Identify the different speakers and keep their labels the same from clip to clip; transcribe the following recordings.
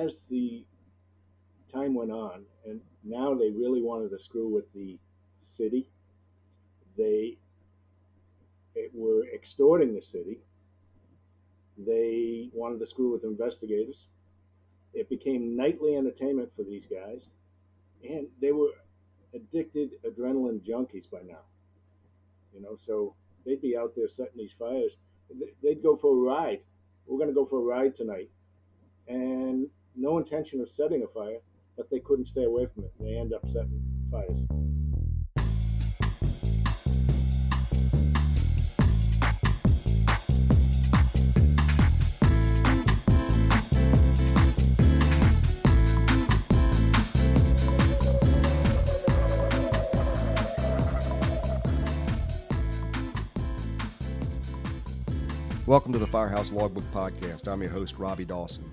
Speaker 1: as the time went on, and now they really wanted to screw with the city, they were extorting the city. They wanted to screw with investigators. It became nightly entertainment for these guys, and they were addicted adrenaline junkies by now. You know, so they'd be out there setting these fires. They'd go for a ride. We're going to go for a ride tonight, and no intention of setting a fire, but they couldn't stay away from it. And they end up setting fires.
Speaker 2: Welcome to the Firehouse Logbook Podcast. I'm your host, Robbie Dawson.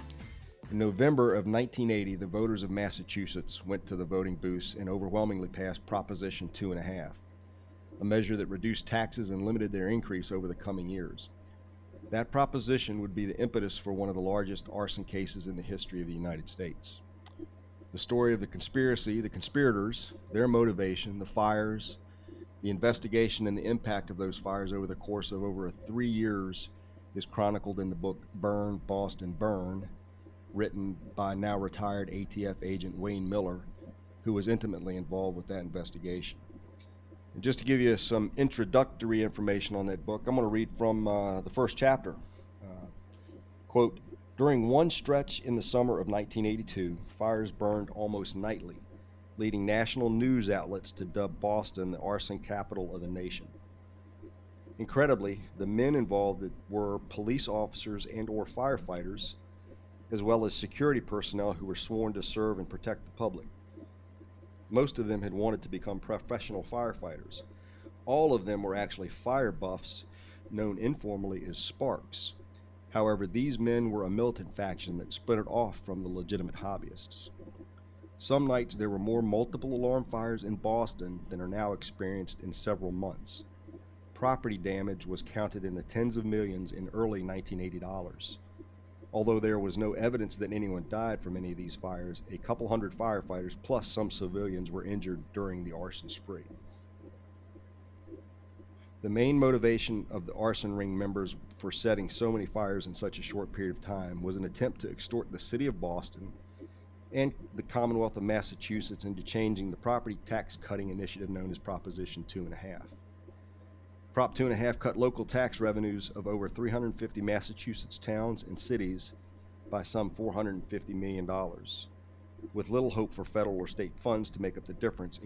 Speaker 2: In November of 1980, the voters of Massachusetts went to the voting booths and overwhelmingly passed Proposition 2.5, a measure that reduced taxes and limited their increase over the coming years. That proposition would be the impetus for one of the largest arson cases in the history of the United States. The story of the conspiracy, the conspirators, their motivation, the fires, the investigation, and the impact of those fires over the course of over three years is chronicled in the book Burn, Boston, Burn, written by now retired ATF agent Wayne Miller, who was intimately involved with that investigation. And just to give you some introductory information on that book, I'm going to read from uh, the first chapter. Uh, quote During one stretch in the summer of 1982, fires burned almost nightly, leading national news outlets to dub Boston the arson capital of the nation. Incredibly, the men involved were police officers and or firefighters, as well as security personnel who were sworn to serve and protect the public. Most of them had wanted to become professional firefighters. All of them were actually fire buffs, known informally as sparks. However, these men were a militant faction that splintered off from the legitimate hobbyists. Some nights there were more multiple alarm fires in Boston than are now experienced in several months property damage was counted in the tens of millions in early 1980 dollars. Although there was no evidence that anyone died from any of these fires, a couple hundred firefighters plus some civilians were injured during the arson spree. The main motivation of the arson ring members for setting so many fires in such a short period of time was an attempt to extort the city of Boston and the Commonwealth of Massachusetts into changing the property tax cutting initiative known as Proposition 2.5. Prop 2.5 cut local tax revenues of over 350 Massachusetts towns and cities by some $450 million, with little hope for federal or state funds to make up the difference.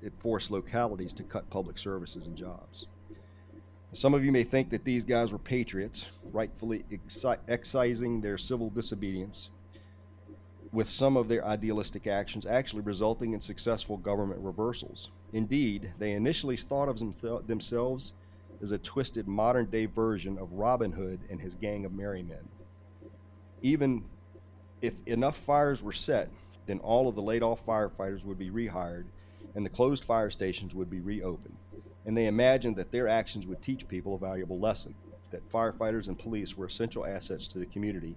Speaker 2: It forced localities to cut public services and jobs. Some of you may think that these guys were patriots, rightfully excising their civil disobedience, with some of their idealistic actions actually resulting in successful government reversals. Indeed, they initially thought of themselves is a twisted modern day version of Robin Hood and his gang of merry men. Even if enough fires were set, then all of the laid off firefighters would be rehired and the closed fire stations would be reopened. And they imagined that their actions would teach people a valuable lesson that firefighters and police were essential assets to the community,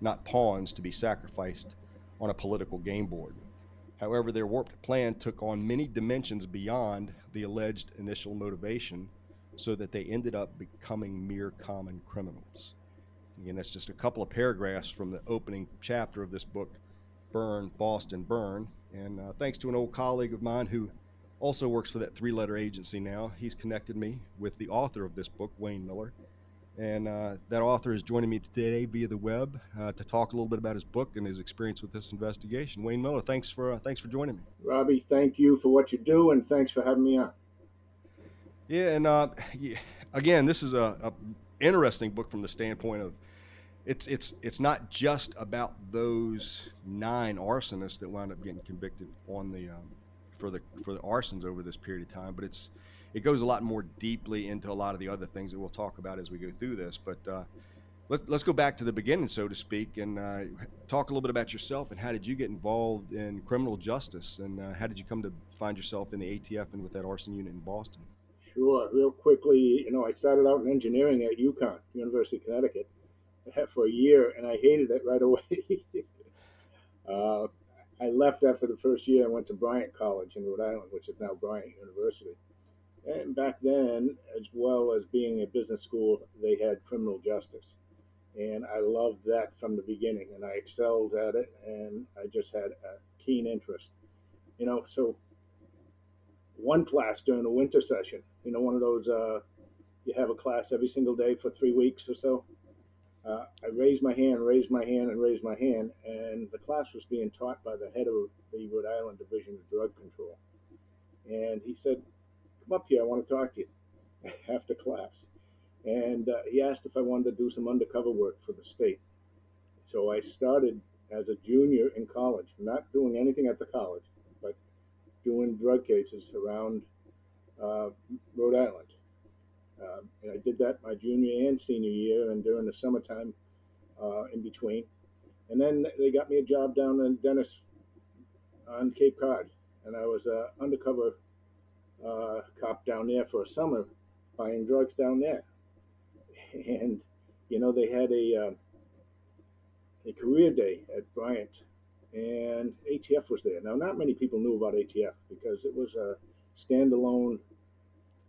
Speaker 2: not pawns to be sacrificed on a political game board. However, their warped plan took on many dimensions beyond the alleged initial motivation so that they ended up becoming mere common criminals. Again, that's just a couple of paragraphs from the opening chapter of this book, Burn, Boston, Burn. And uh, thanks to an old colleague of mine who also works for that three letter agency now, he's connected me with the author of this book, Wayne Miller. And uh, that author is joining me today via the web uh, to talk a little bit about his book and his experience with this investigation. Wayne Miller, thanks for uh, thanks for joining me.
Speaker 1: Robbie, thank you for what you do, and thanks for having me on.
Speaker 2: Yeah, and uh, again, this is a, a, interesting book from the standpoint of it's it's it's not just about those nine arsonists that wound up getting convicted on the um, for the for the arsons over this period of time, but it's it goes a lot more deeply into a lot of the other things that we'll talk about as we go through this. But uh, let's let's go back to the beginning, so to speak, and uh, talk a little bit about yourself and how did you get involved in criminal justice and uh, how did you come to find yourself in the ATF and with that arson unit in Boston?
Speaker 1: Sure. Real quickly, you know, I started out in engineering at UConn, University of Connecticut, for a year, and I hated it right away. Uh, I left after the first year, I went to Bryant College in Rhode Island, which is now Bryant University. And back then, as well as being a business school, they had criminal justice. And I loved that from the beginning, and I excelled at it, and I just had a keen interest. You know, so one class during the winter session, you know, one of those, uh, you have a class every single day for three weeks or so. Uh, I raised my hand, raised my hand, and raised my hand, and the class was being taught by the head of the Rhode Island Division of Drug Control. And he said, Come up here, I want to talk to you after class. And uh, he asked if I wanted to do some undercover work for the state. So I started as a junior in college, not doing anything at the college, doing drug cases around uh, Rhode Island. Uh, and I did that my junior and senior year, and during the summertime uh, in between. And then they got me a job down in Dennis on Cape Cod, and I was an undercover uh, cop down there for a summer, buying drugs down there. And you know they had a uh, a career day at Bryant, and ATF was there. Now, not many people knew about ATF because it was a standalone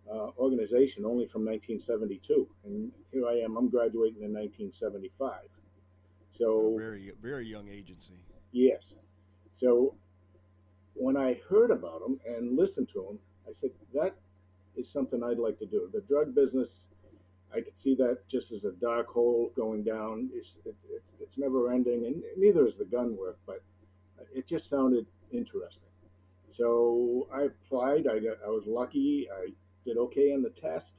Speaker 1: uh, organization only from 1972, and here I am. I'm graduating in 1975. So
Speaker 2: very very young agency.
Speaker 1: Yes. So when I heard about them and listened to them, I said that is something I'd like to do. The drug business, I could see that just as a dark hole going down. It's it, it, it's never ending, and neither is the gun work. But it just sounded interesting. So I applied. I got I was lucky. I did okay on the test,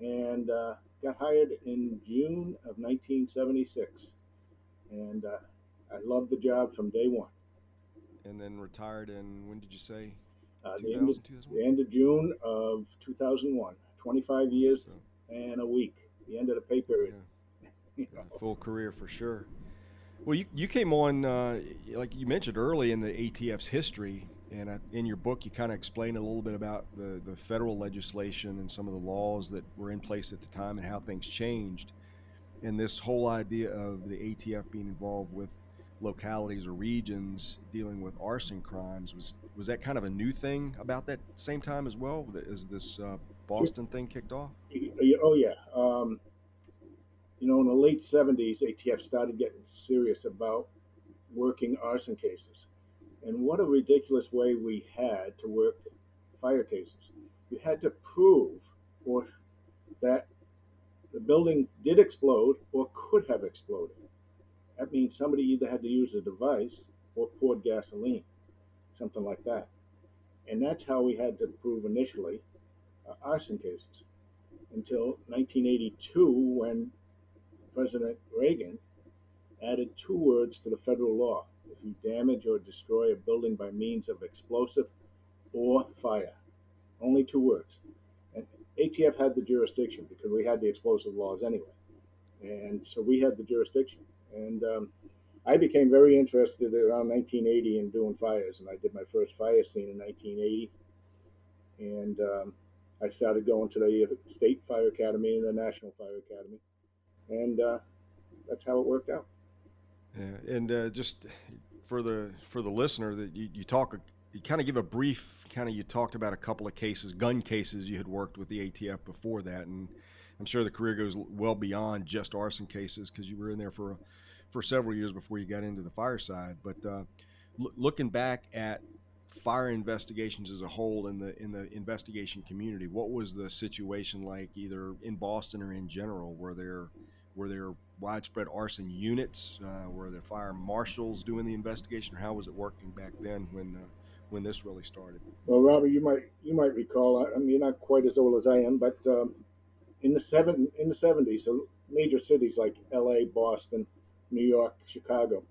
Speaker 1: and uh, got hired in June of 1976. And uh, I loved the job from day one.
Speaker 2: And then retired in when did you say?
Speaker 1: Uh, the, end of, the end of June of 2001. 25 years so, and a week. The end of the pay period.
Speaker 2: Yeah. Full career for sure. Well, you, you came on, uh, like you mentioned early in the ATF's history, and in your book, you kind of explain a little bit about the, the federal legislation and some of the laws that were in place at the time and how things changed. And this whole idea of the ATF being involved with localities or regions dealing with arson crimes was was that kind of a new thing about that same time as well as this uh, Boston thing kicked off?
Speaker 1: Oh yeah, um, you know in the late '70s, ATF started getting serious about working arson cases and what a ridiculous way we had to work fire cases. You had to prove or that the building did explode or could have exploded. That means somebody either had to use a device or poured gasoline, something like that. And that's how we had to prove initially uh, arson cases until 1982 when President Reagan added two words to the federal law if you damage or destroy a building by means of explosive or fire. Only two words. And ATF had the jurisdiction because we had the explosive laws anyway. And so we had the jurisdiction. And um, I became very interested around 1980 in doing fires, and I did my first fire scene in 1980. And um, I started going to the State Fire Academy and the National Fire Academy, and uh, that's how it worked out.
Speaker 2: Yeah, and uh, just for the for the listener, that you, you talk, you kind of give a brief, kind of you talked about a couple of cases, gun cases you had worked with the ATF before that, and I'm sure the career goes well beyond just arson cases because you were in there for for several years before you got into the fireside. But uh, looking back at fire investigations as a whole in the in the investigation community, what was the situation like, either in Boston or in general? Were there were there widespread arson units? Uh, were there fire marshals doing the investigation, or how was it working back then when uh, when this really started?
Speaker 1: Well, Robert, you might you might recall. I mean, you're not quite as old as I am, but um, in the seven in the seventies, so major cities like L.A., Boston, New York, Chicago,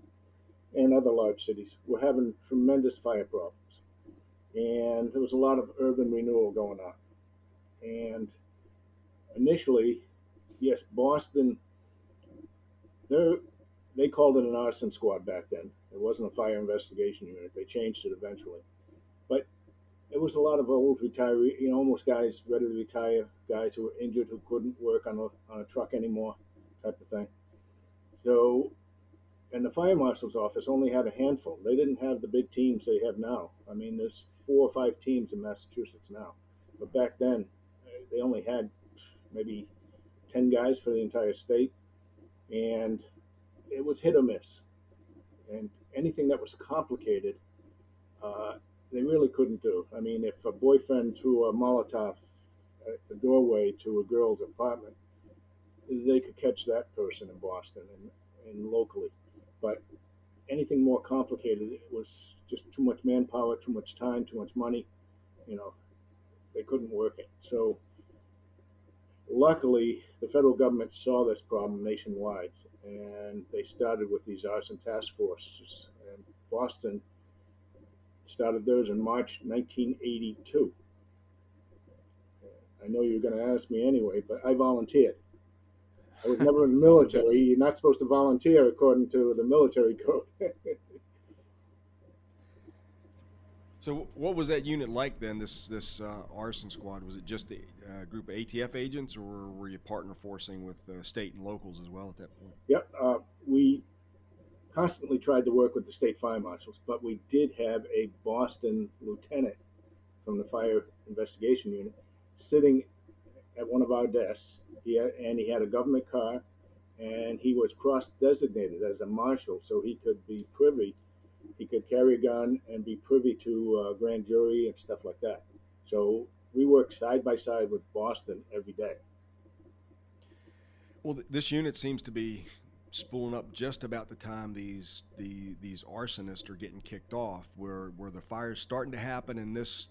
Speaker 1: and other large cities were having tremendous fire problems, and there was a lot of urban renewal going on. And initially, yes, Boston they they called it an arson squad back then. It wasn't a fire investigation unit. They changed it eventually, but it was a lot of old retiree, you know, almost guys ready to retire, guys who were injured who couldn't work on a on a truck anymore, type of thing. So and the fire marshal's office only had a handful. They didn't have the big teams they have now. I mean, there's four or five teams in Massachusetts now, but back then uh, they only had maybe ten guys for the entire state, and it was hit or miss. And anything that was complicated, uh, they really couldn't do. I mean, if a boyfriend threw a Molotov at the doorway to a girl's apartment, they could catch that person in Boston and, and locally. But anything more complicated, it was just too much manpower, too much time, too much money. You know, they couldn't work it. So luckily, the federal government saw this problem nationwide, and they started with these arson task forces. And Boston started theirs in March 1982. I know you're going to ask me anyway, but I volunteered. I was never in the military. You're not supposed to volunteer according to the military code.
Speaker 2: so, what was that unit like then? This this uh, arson squad was it just the uh, group of ATF agents, or were you partner forcing with uh, state and locals as well at that point?
Speaker 1: Yep, uh, we constantly tried to work with the state fire marshals, but we did have a Boston lieutenant from the fire investigation unit sitting at one of our desks. He had, and he had a government car, and he was cross designated as a marshal, so he could be privy. He could carry a gun and be privy to uh, grand jury and stuff like that. So we work side by side with Boston every day.
Speaker 2: Well, th- this unit seems to be spooling up just about the time these the these arsonists are getting kicked off. Where where the fires starting to happen, and this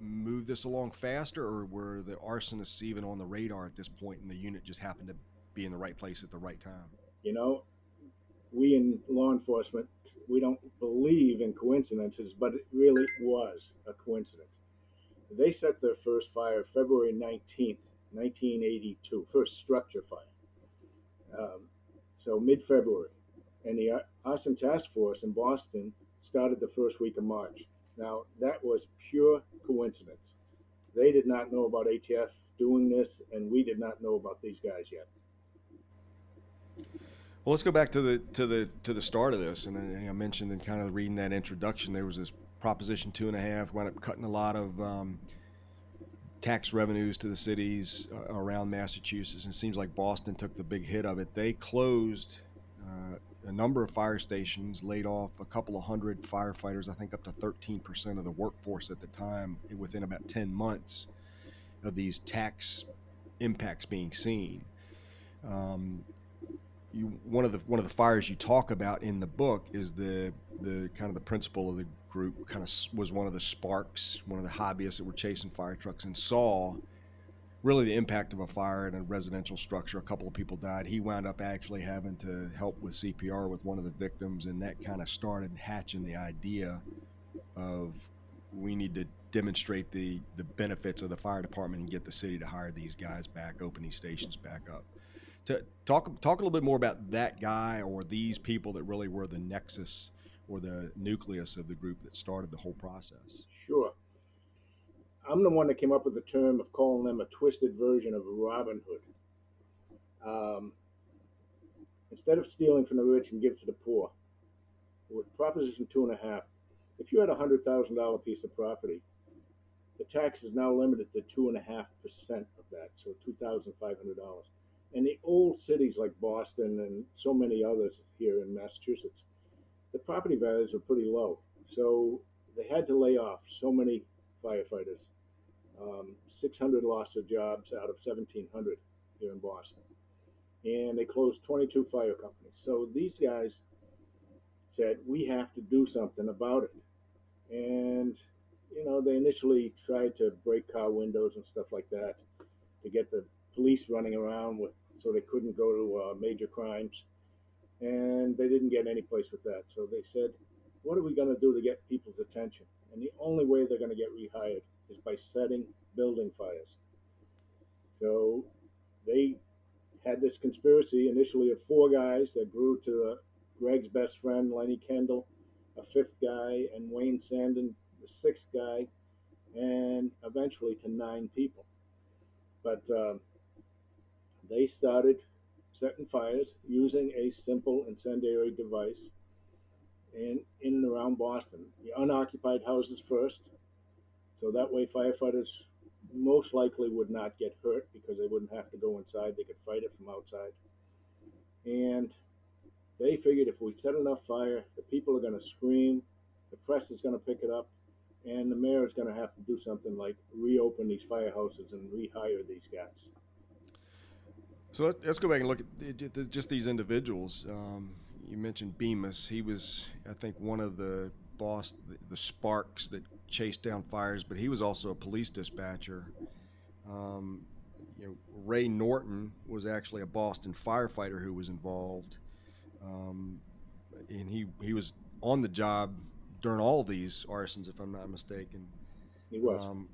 Speaker 2: move this along faster, or were the arsonists even on the radar at this point, and the unit just happened to be in the right place at the right time?
Speaker 1: You know, we in law enforcement, we don't believe in coincidences, but it really was a coincidence. They set their first fire February 19th, 1982, first structure fire. Um, so mid February. And the Arson Task Force in Boston started the first week of March. Now, that was pure coincidence. They did not know about ATF doing this, and we did not know about these guys yet.
Speaker 2: Well, let's go back to the to the to the start of this, and I mentioned in kind of reading that introduction, there was this Proposition Two and a Half wound up cutting a lot of um, tax revenues to the cities uh, around Massachusetts, and it seems like Boston took the big hit of it. They closed uh, a number of fire stations, laid off a couple of hundred firefighters, I think up to 13% of the workforce at the time within about 10 months of these tax impacts being seen. Um, you, one of the one of the fires you talk about in the book is the the kind of the principal of the group kind of was one of the sparks, one of the hobbyists that were chasing fire trucks and saw really the impact of a fire in a residential structure. A couple of people died. He wound up actually having to help with CPR with one of the victims, and that kind of started hatching the idea of we need to demonstrate the the benefits of the fire department and get the city to hire these guys back, open these stations back up. To talk talk a little bit more about that guy or these people that really were the nexus or the nucleus of the group that started the whole process.
Speaker 1: Sure. I'm the one that came up with the term of calling them a twisted version of Robin Hood. Um, instead of stealing from the rich and give to the poor, with Proposition Two and a Half, if you had a hundred thousand dollar piece of property, the tax is now limited to two and a half percent of that, so two thousand five hundred dollars. And the old cities like Boston and so many others here in Massachusetts, the property values are pretty low, so they had to lay off so many firefighters um, 600 lost their jobs out of 1,700 here in Boston. And they closed 22 fire companies. So these guys said, we have to do something about it. And, you know, they initially tried to break car windows and stuff like that to get the police running around with so they couldn't go to uh, major crimes. And they didn't get any place with that. So they said, what are we going to do to get people's attention? And the only way they're going to get rehired is by setting building fires. So they had this conspiracy initially of four guys that grew to uh, Greg's best friend, Lenny Kendall, a fifth guy, and Wayne Sandon, the sixth guy, and eventually to nine people. But uh, they started setting fires using a simple incendiary device in, in and around Boston. The unoccupied houses first, so that way firefighters most likely would not get hurt because they wouldn't have to go inside. They could fight it from outside. And they figured if we set enough fire, the people are going to scream, the press is going to pick it up, and the mayor is going to have to do something like reopen these firehouses and rehire these guys.
Speaker 2: So let's, let's go back and look at just these individuals. Um, you mentioned Bemis. He was, I think, one of the boss, the, the, sparks that chased down fires, but he was also a police dispatcher. Um, you know, Ray Norton was actually a Boston firefighter who was involved, um, and he he was on the job during all these arsons, if I'm not mistaken.
Speaker 1: He was.
Speaker 2: Um,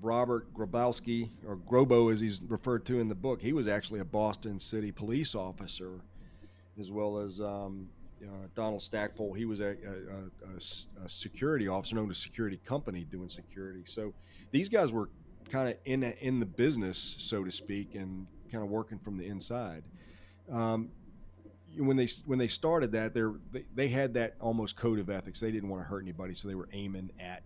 Speaker 2: Robert Grabowski, or Grobo as he's referred to in the book, he was actually a Boston City police officer, as well as um, uh, Donald Stackpole. He was a, a, a, a, security officer, owned a security company doing security. So these guys were kind of in in the business, so to speak, and kind of working from the inside. Um, when they when they started that, they they had that almost code of ethics. They didn't want to hurt anybody, so they were aiming at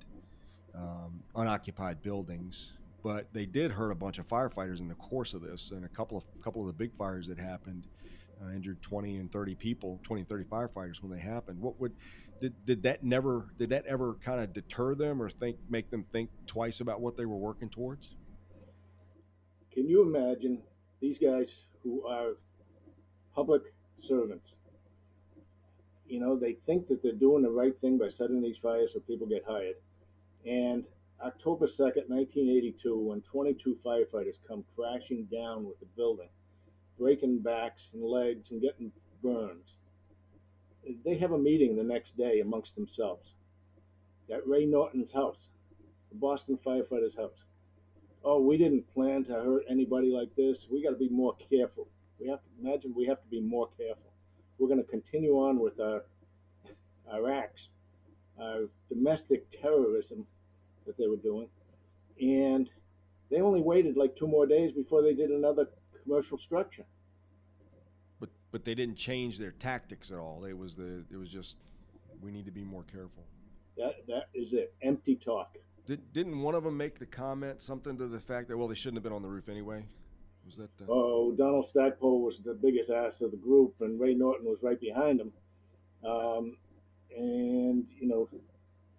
Speaker 2: um, unoccupied buildings. But they did hurt a bunch of firefighters in the course of this, and a couple of couple of the big fires that happened uh, injured 20 and 30 people, 20 and 30 firefighters when they happened. What would did, did that never did that ever kind of deter them or think make them think twice about what they were working towards?
Speaker 1: Can you imagine these guys who are public servants? You know, they think that they're doing the right thing by setting these fires so people get hired. And October 2nd, 1982, when 22 firefighters come crashing down with the building, breaking backs and legs and getting burns. They have a meeting the next day amongst themselves at Ray Norton's house, the Boston firefighter's house. Oh, we didn't plan to hurt anybody like this. We got to be more careful. We have to imagine we have to be more careful. We're going to continue on with our our acts, our domestic terrorism that they were doing, and they only waited like two more days before they did another commercial structure.
Speaker 2: But but they didn't change their tactics at all. It was the it was just we need to be more careful.
Speaker 1: That that is it. Empty talk.
Speaker 2: Did, didn't one of them make the comment something to the fact that well they shouldn't have been on the roof anyway? Was that?
Speaker 1: The... Oh, Donald Stackpole was the biggest ass of the group, and Ray Norton was right behind him. Um, and you know,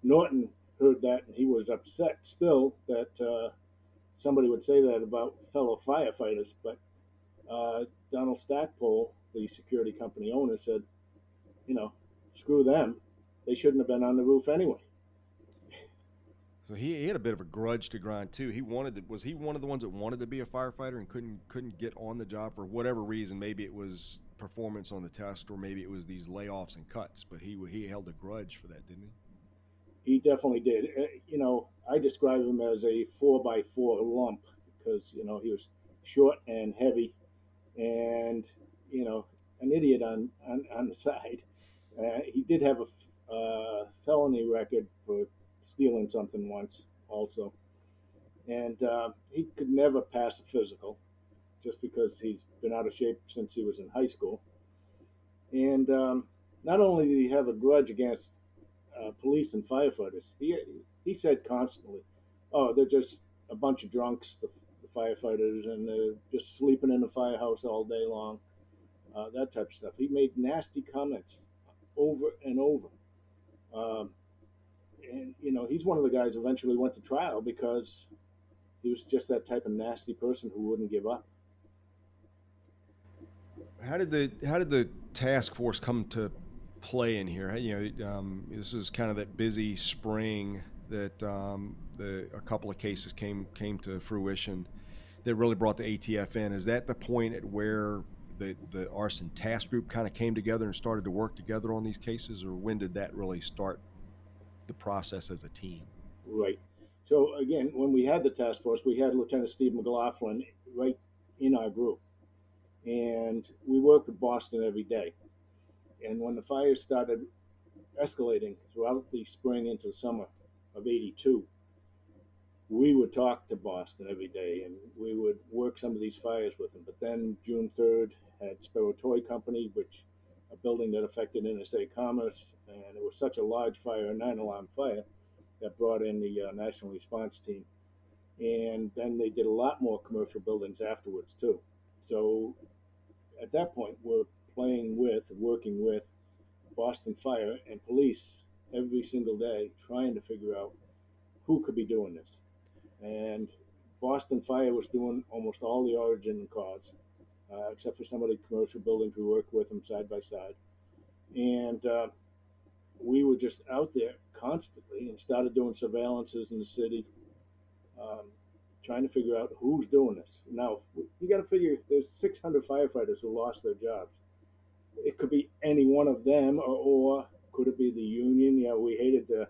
Speaker 1: Norton heard that, and he was upset still that uh, somebody would say that about fellow firefighters. But uh, Donald Stackpole, the security company owner, said, you know, screw them. They shouldn't have been on the roof anyway.
Speaker 2: So he, he had a bit of a grudge to grind too. He wanted to, was he one of the ones that wanted to be a firefighter and couldn't couldn't get on the job for whatever reason. Maybe it was performance on the test, or maybe it was these layoffs and cuts. But he he held a grudge for that, didn't he?
Speaker 1: He definitely did. Uh, you know, I describe him as a four by four lump because you know he was short and heavy, and you know an idiot on on, on the side. Uh, he did have a uh, felony record for stealing something once, also, and uh, he could never pass a physical, just because he's been out of shape since he was in high school. And um, not only did he have a grudge against uh, police and firefighters, he he said constantly, "Oh, they're just a bunch of drunks, the, the firefighters, and they're just sleeping in the firehouse all day long." Uh, that type of stuff. He made nasty comments over and over. Um, and you know, he's one of the guys eventually went to trial because he was just that type of nasty person who wouldn't give up.
Speaker 2: How did the how did the task force come to play in here? You know, um, this is kind of that busy spring that um, the a couple of cases came came to fruition that really brought the ATF in. Is that the point at where the the arson task group kind of came together and started to work together on these cases, or when did that really start the process as a team?
Speaker 1: Right. So again, when we had the task force, we had Lieutenant Steve McLaughlin right in our group, and we worked with Boston every day. And when the fires started escalating throughout the spring into summer of '82, we would talk to Boston every day and we would work some of these fires with them. But then June 3rd had Sparrow Toy Company, which a building that affected interstate commerce, and it was such a large fire, a nine alarm fire, that brought in the uh, national response team. And then they did a lot more commercial buildings afterwards too. So at that point, we're playing with, working with Boston Fire and police every single day, trying to figure out who could be doing this. And Boston Fire was doing almost all the origin cars, uh, except for some of the commercial buildings we worked with them side by side. And uh, we were just out there constantly and started doing surveillances in the city, um, trying to figure out who's doing this. Now, you got to figure there's 600 firefighters who lost their jobs. It could be any one of them, or, or could it be the union? Yeah, we hated to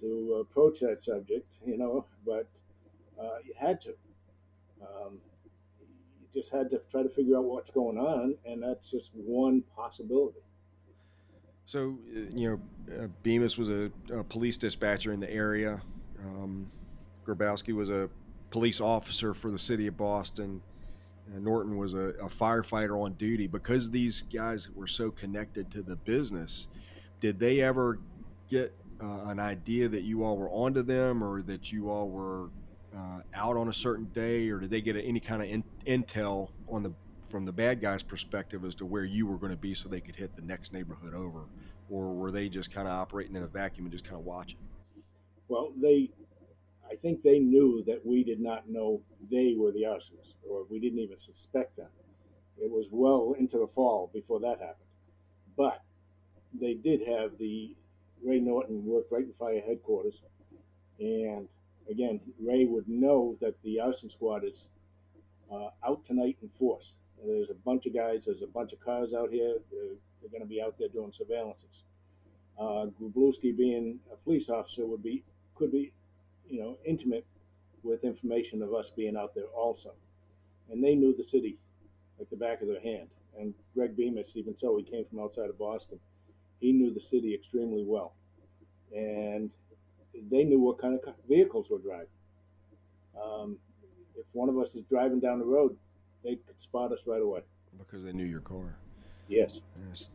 Speaker 1: to approach that subject, you know, but uh, you had to. Um, you just had to try to figure out what's going on, and that's just one possibility.
Speaker 2: So, uh, you know, uh, Bemis was a, a, police dispatcher in the area. Um, Grabowski was a police officer for the city of Boston. Uh, Norton was a, a, firefighter on duty. Because these guys were so connected to the business, did they ever get uh, an idea that you all were onto them or that you all were uh, out on a certain day, or did they get any kind of in, intel on the from the bad guys' perspective as to where you were going to be so they could hit the next neighborhood over? Or were they just kind of operating in a vacuum and just kind of watching?
Speaker 1: Well, they, I think they knew that we did not know they were the arsonists, or we didn't even suspect them. It was well into the fall before that happened. But they did have the Ray Norton worked right in fire headquarters, and again, Ray would know that the arson squad is uh, out tonight in force. There's a bunch of guys. There's a bunch of cars out here. They're, they're going to be out there doing surveillances. Uh, Grabowski, being a police officer, would be could be, you know, intimate with information of us being out there also, and they knew the city like the back of their hand. And Greg Bemis, even so, he came from outside of Boston. He knew the city extremely well, and they knew what kind of vehicles we're driving. Um, if one of us is driving down the road, they could spot us right away
Speaker 2: because they knew your car.
Speaker 1: Yes.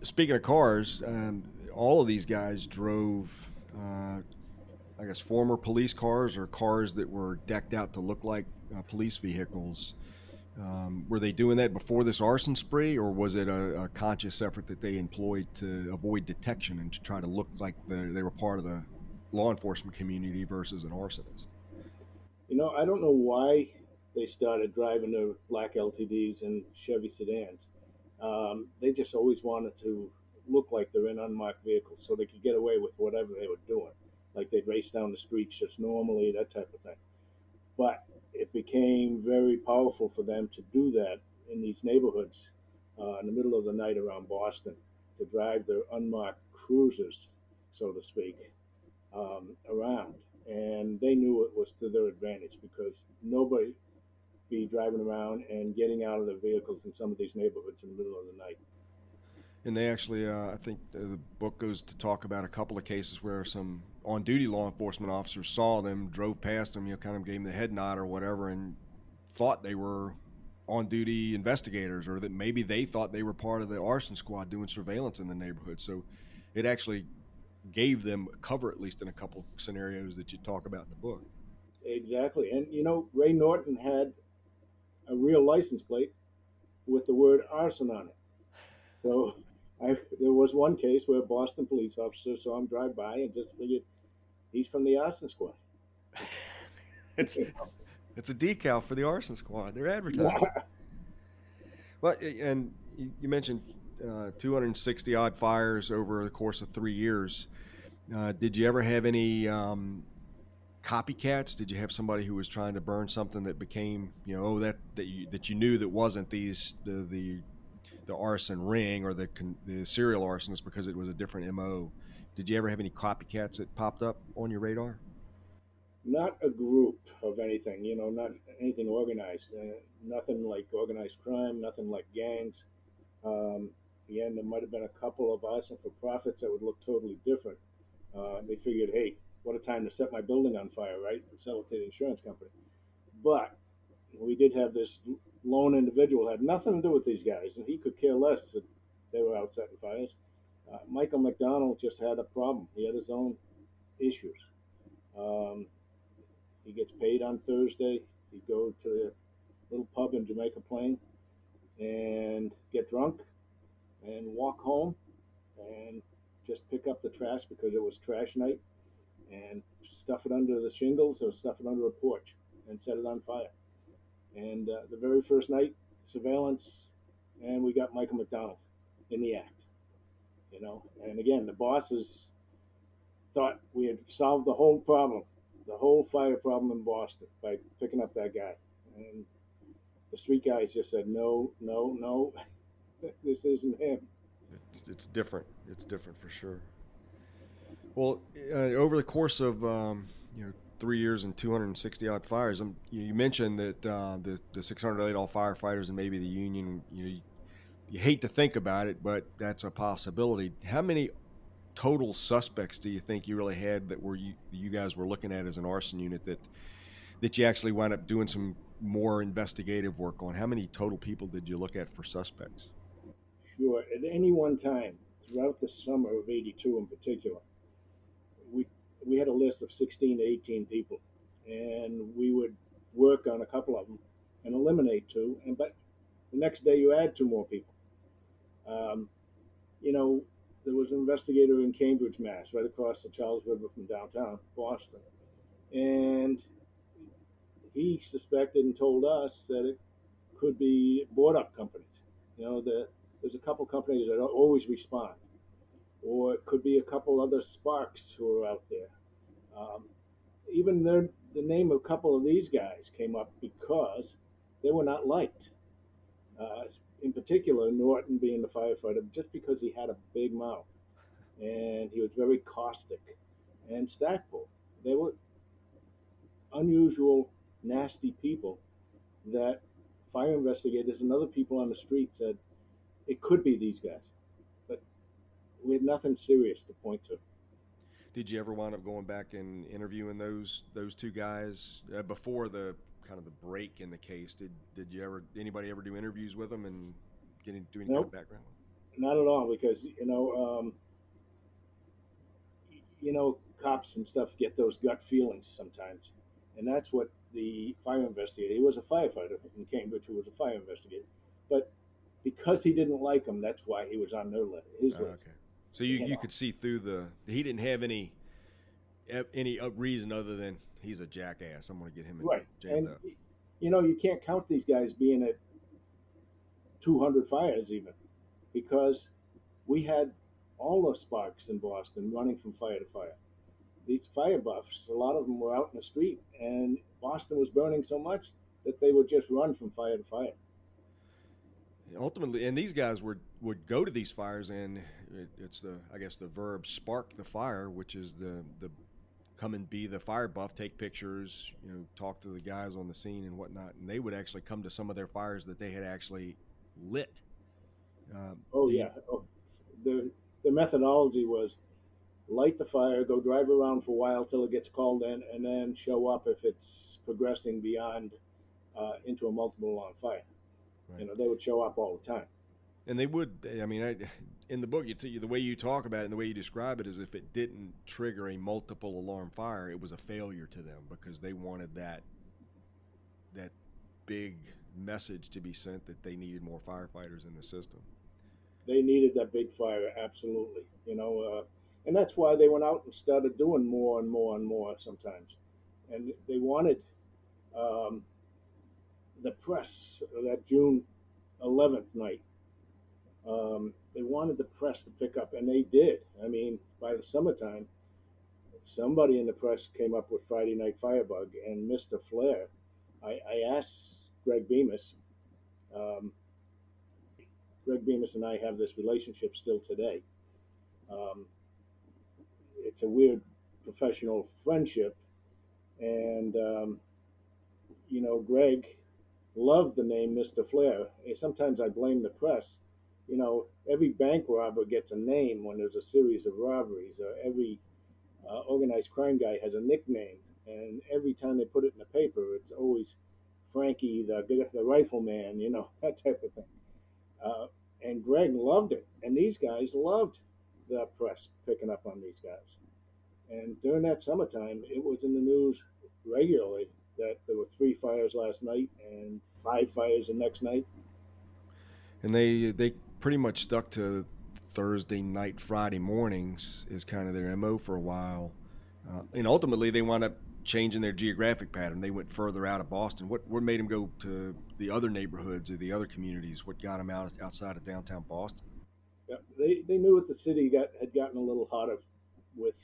Speaker 2: Speaking of cars, um, all of these guys drove, uh, I guess, former police cars or cars that were decked out to look like uh, police vehicles. Um, were they doing that before this arson spree, or was it a, a, conscious effort that they employed to avoid detection and to try to look like the, they were part of the law enforcement community versus an arsonist?
Speaker 1: You know, I don't know why they started driving the black LTDs and Chevy sedans. Um, they just always wanted to look like they're in unmarked vehicles so they could get away with whatever they were doing. Like they'd race down the streets just normally, that type of thing. But it became very powerful for them to do that in these neighborhoods uh, in the middle of the night around Boston to drive their unmarked cruisers, so to speak, um, around. And they knew it was to their advantage because nobody be driving around and getting out of their vehicles in some of these neighborhoods in the middle of the night.
Speaker 2: And they actually, uh, I think the book goes to talk about a couple of cases where some on duty law enforcement officers saw them, drove past them, you know, kind of gave them the head nod or whatever, and thought they were on duty investigators or that maybe they thought they were part of the arson squad doing surveillance in the neighborhood. So it actually gave them cover, at least in a couple scenarios that you talk about in the book.
Speaker 1: Exactly. And, you know, Ray Norton had a real license plate with the word arson on it. So I, there was one case where a Boston police officer saw him drive by and just figured he's from the arson squad.
Speaker 2: it's it's a decal for the arson squad. They're advertising. well, and you mentioned uh, 260 odd fires over the course of three years. Uh, did you ever have any um, copycats? Did you have somebody who was trying to burn something that became, you know, oh, that that you, that you knew that wasn't these the the, the arson ring or the the serial arsonist because it was a different MO? Did you ever have any copycats that popped up on your radar?
Speaker 1: Not a group of anything, you know, not anything organized. Uh, nothing like organized crime, nothing like gangs. Um, again, there might have been a couple of arson for profits that would look totally different. Uh, they figured, hey, what a time to set my building on fire, right? And sell it to the insurance company. But we did have this lone individual had nothing to do with these guys, and he could care less that they were out setting fires. Uh, Michael McDonald just had a problem. He had his own issues. Um, he gets paid on Thursday. He'd go to the little pub in Jamaica Plain and get drunk and walk home and just pick up the trash because it was trash night and stuff it under the shingles or stuff it under a porch and set it on fire. And uh, the very first night, surveillance, and we got Michael McDonald in the act. You know, and again, the bosses thought we had solved the whole problem, the whole fire problem in Boston by picking up that guy. And the street guys just said, no, no, no, this isn't him.
Speaker 2: It's, it's different. It's different for sure. Well, uh, over the course of um, you know three years and 260 odd fires, um, you mentioned that uh, the the 608 all firefighters and maybe the union. You, know, you, you hate to think about it, but that's a possibility. How many total suspects do you think you really had that were you you guys were looking at as an arson unit that that you actually wound up doing some more investigative work on? How many total people did you look at for suspects?
Speaker 1: Sure. At any one time, throughout the summer of '82 in particular, we had a list of 16 to 18 people, and we would work on a couple of them and eliminate two, and but the next day you add two more people. Um, you know, there was an investigator in Cambridge, Mass, right across the Charles River from downtown Boston, and he suspected and told us that it could be board up companies. You know, that there's a couple companies that always respond, or it could be a couple other sparks who are out there. Um, even the, the name of a couple of these guys came up because they were not liked. Uh, in particular, Norton being the firefighter, just because he had a big mouth and he was very caustic, and Stackpole. They were unusual, nasty people that fire investigators and other people on the street said it could be these guys, we had nothing serious to point to.
Speaker 2: Did you ever wind up going back and interviewing those those two guys uh, before the kind of the break in the case? Did did you ever anybody ever do interviews with them and getting doing nope. kind of background?
Speaker 1: Not at all, because you know, um, you know, cops and stuff get those gut feelings sometimes, and that's what the fire investigator. He was a firefighter in Cambridge who was a fire investigator, but because he didn't like him, that's why he was on their list. His
Speaker 2: oh,
Speaker 1: list.
Speaker 2: Okay. So you, you could see through the he didn't have any uh, any uh, reason other than he's a jackass. I'm going to get him
Speaker 1: right.
Speaker 2: and
Speaker 1: up. you know you can't count these guys being at 200 fires even because we had all the sparks in Boston running from fire to fire. These fire buffs, a lot of them were out in the street, and Boston was burning so much that they would just run from fire to fire
Speaker 2: ultimately, and these guys would would go to these fires, and it, it's the I guess the verb spark the fire, which is the the come and be the fire buff, take pictures, you know, talk to the guys on the scene and whatnot, and they would actually come to some of their fires that they had actually lit.
Speaker 1: Um, oh yeah, oh, the the methodology was light the fire, go drive around for a while till it gets called in, and then show up if it's progressing beyond uh, into a multiple alarm fire. Right. You know, they would show up all the time.
Speaker 2: And they would. I mean, I, in the book, you t- the way you talk about it and the way you describe it is if it didn't trigger a multiple alarm fire, it was a failure to them because they wanted that that big message to be sent that they needed more firefighters in the system.
Speaker 1: They needed that big fire, absolutely. You know, uh, and that's why they went out and started doing more and more and more sometimes, and they wanted. Um, the press that June 11th night. Um, they wanted the press to pick up, and they did. I mean, by the summertime, somebody in the press came up with Friday Night Firebug and Mr. Flair. I, I asked Greg Bemis. Um, Greg Bemis and I have this relationship still today. Um, it's a weird professional friendship, and um, you know, Greg loved the name Mr. Flair. Sometimes I blame the press. You know, every bank robber gets a name when there's a series of robberies, or every uh, organized crime guy has a nickname, and every time they put it in the paper, it's always Frankie, the the rifleman, you know, that type of thing. Uh, and Greg loved it, and these guys loved the press picking up on these guys. And during that summertime, it was in the news regularly that there were three fires last night and five fires the next night.
Speaker 2: And they they pretty much stuck to Thursday night, Friday mornings is kind of their mo for a while, uh, and ultimately they wound up changing their geographic pattern. They went further out of Boston. What what made them go to the other neighborhoods or the other communities? What got them out outside of downtown Boston?
Speaker 1: Yeah, they they knew that the city got had gotten a little hotter with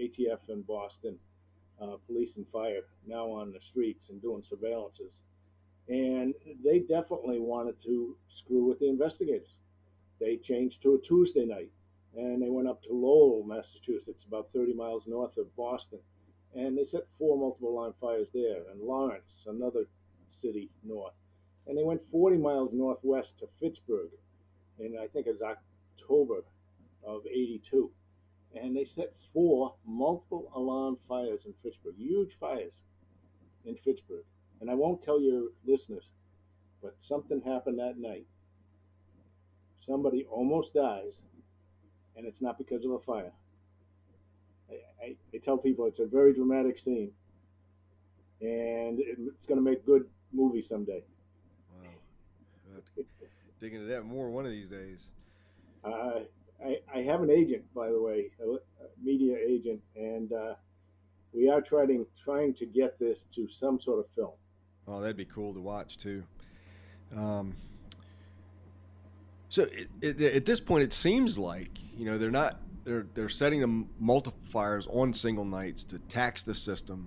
Speaker 1: ATF in Boston, uh, police and fire now on the streets and doing surveillances, and they definitely wanted to screw with the investigators. They changed to a Tuesday night, and they went up to Lowell, Massachusetts, about 30 miles north of Boston and they set four multiple line fires there. And Lawrence, another city north, and they went 40 miles northwest to Fitchburg, and I think it was October of '82, and they set four multiple alarm fires in Fitchburg, huge fires in Fitchburg. And I won't tell your listeners, but something happened that night. Somebody almost dies, and it's not because of a fire. I, I, tell people it's a very dramatic scene, and it's going to make good movie someday.
Speaker 2: Wow, dig into that more one of these days.
Speaker 1: Uh, I, I have an agent, by the way, a, a media agent, and uh, we are trying trying to get this to some sort of film.
Speaker 2: Oh, that'd be cool to watch too. Um, so it, it, at this point, it seems like you know they're not they're they're setting the multipliers on single nights to tax the system.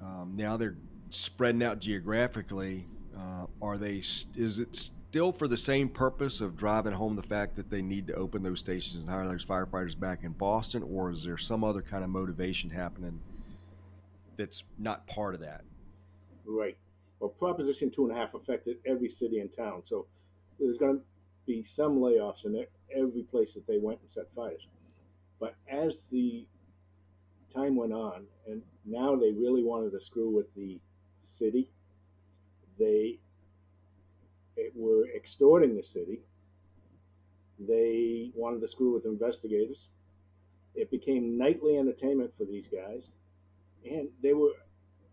Speaker 2: Um, now they're spreading out geographically. Uh, are they? Is it still for the same purpose of driving home the fact that they need to open those stations and hire those firefighters back in Boston, or is there some other kind of motivation happening that's not part of that?
Speaker 1: Right. Well, Proposition two and a half affected every city and town, so there's going to be some layoffs in every place that they went and set fires. But as the time went on, and now they really wanted to screw with the city, they were extorting the city. They wanted to screw with investigators. It became nightly entertainment for these guys, and they were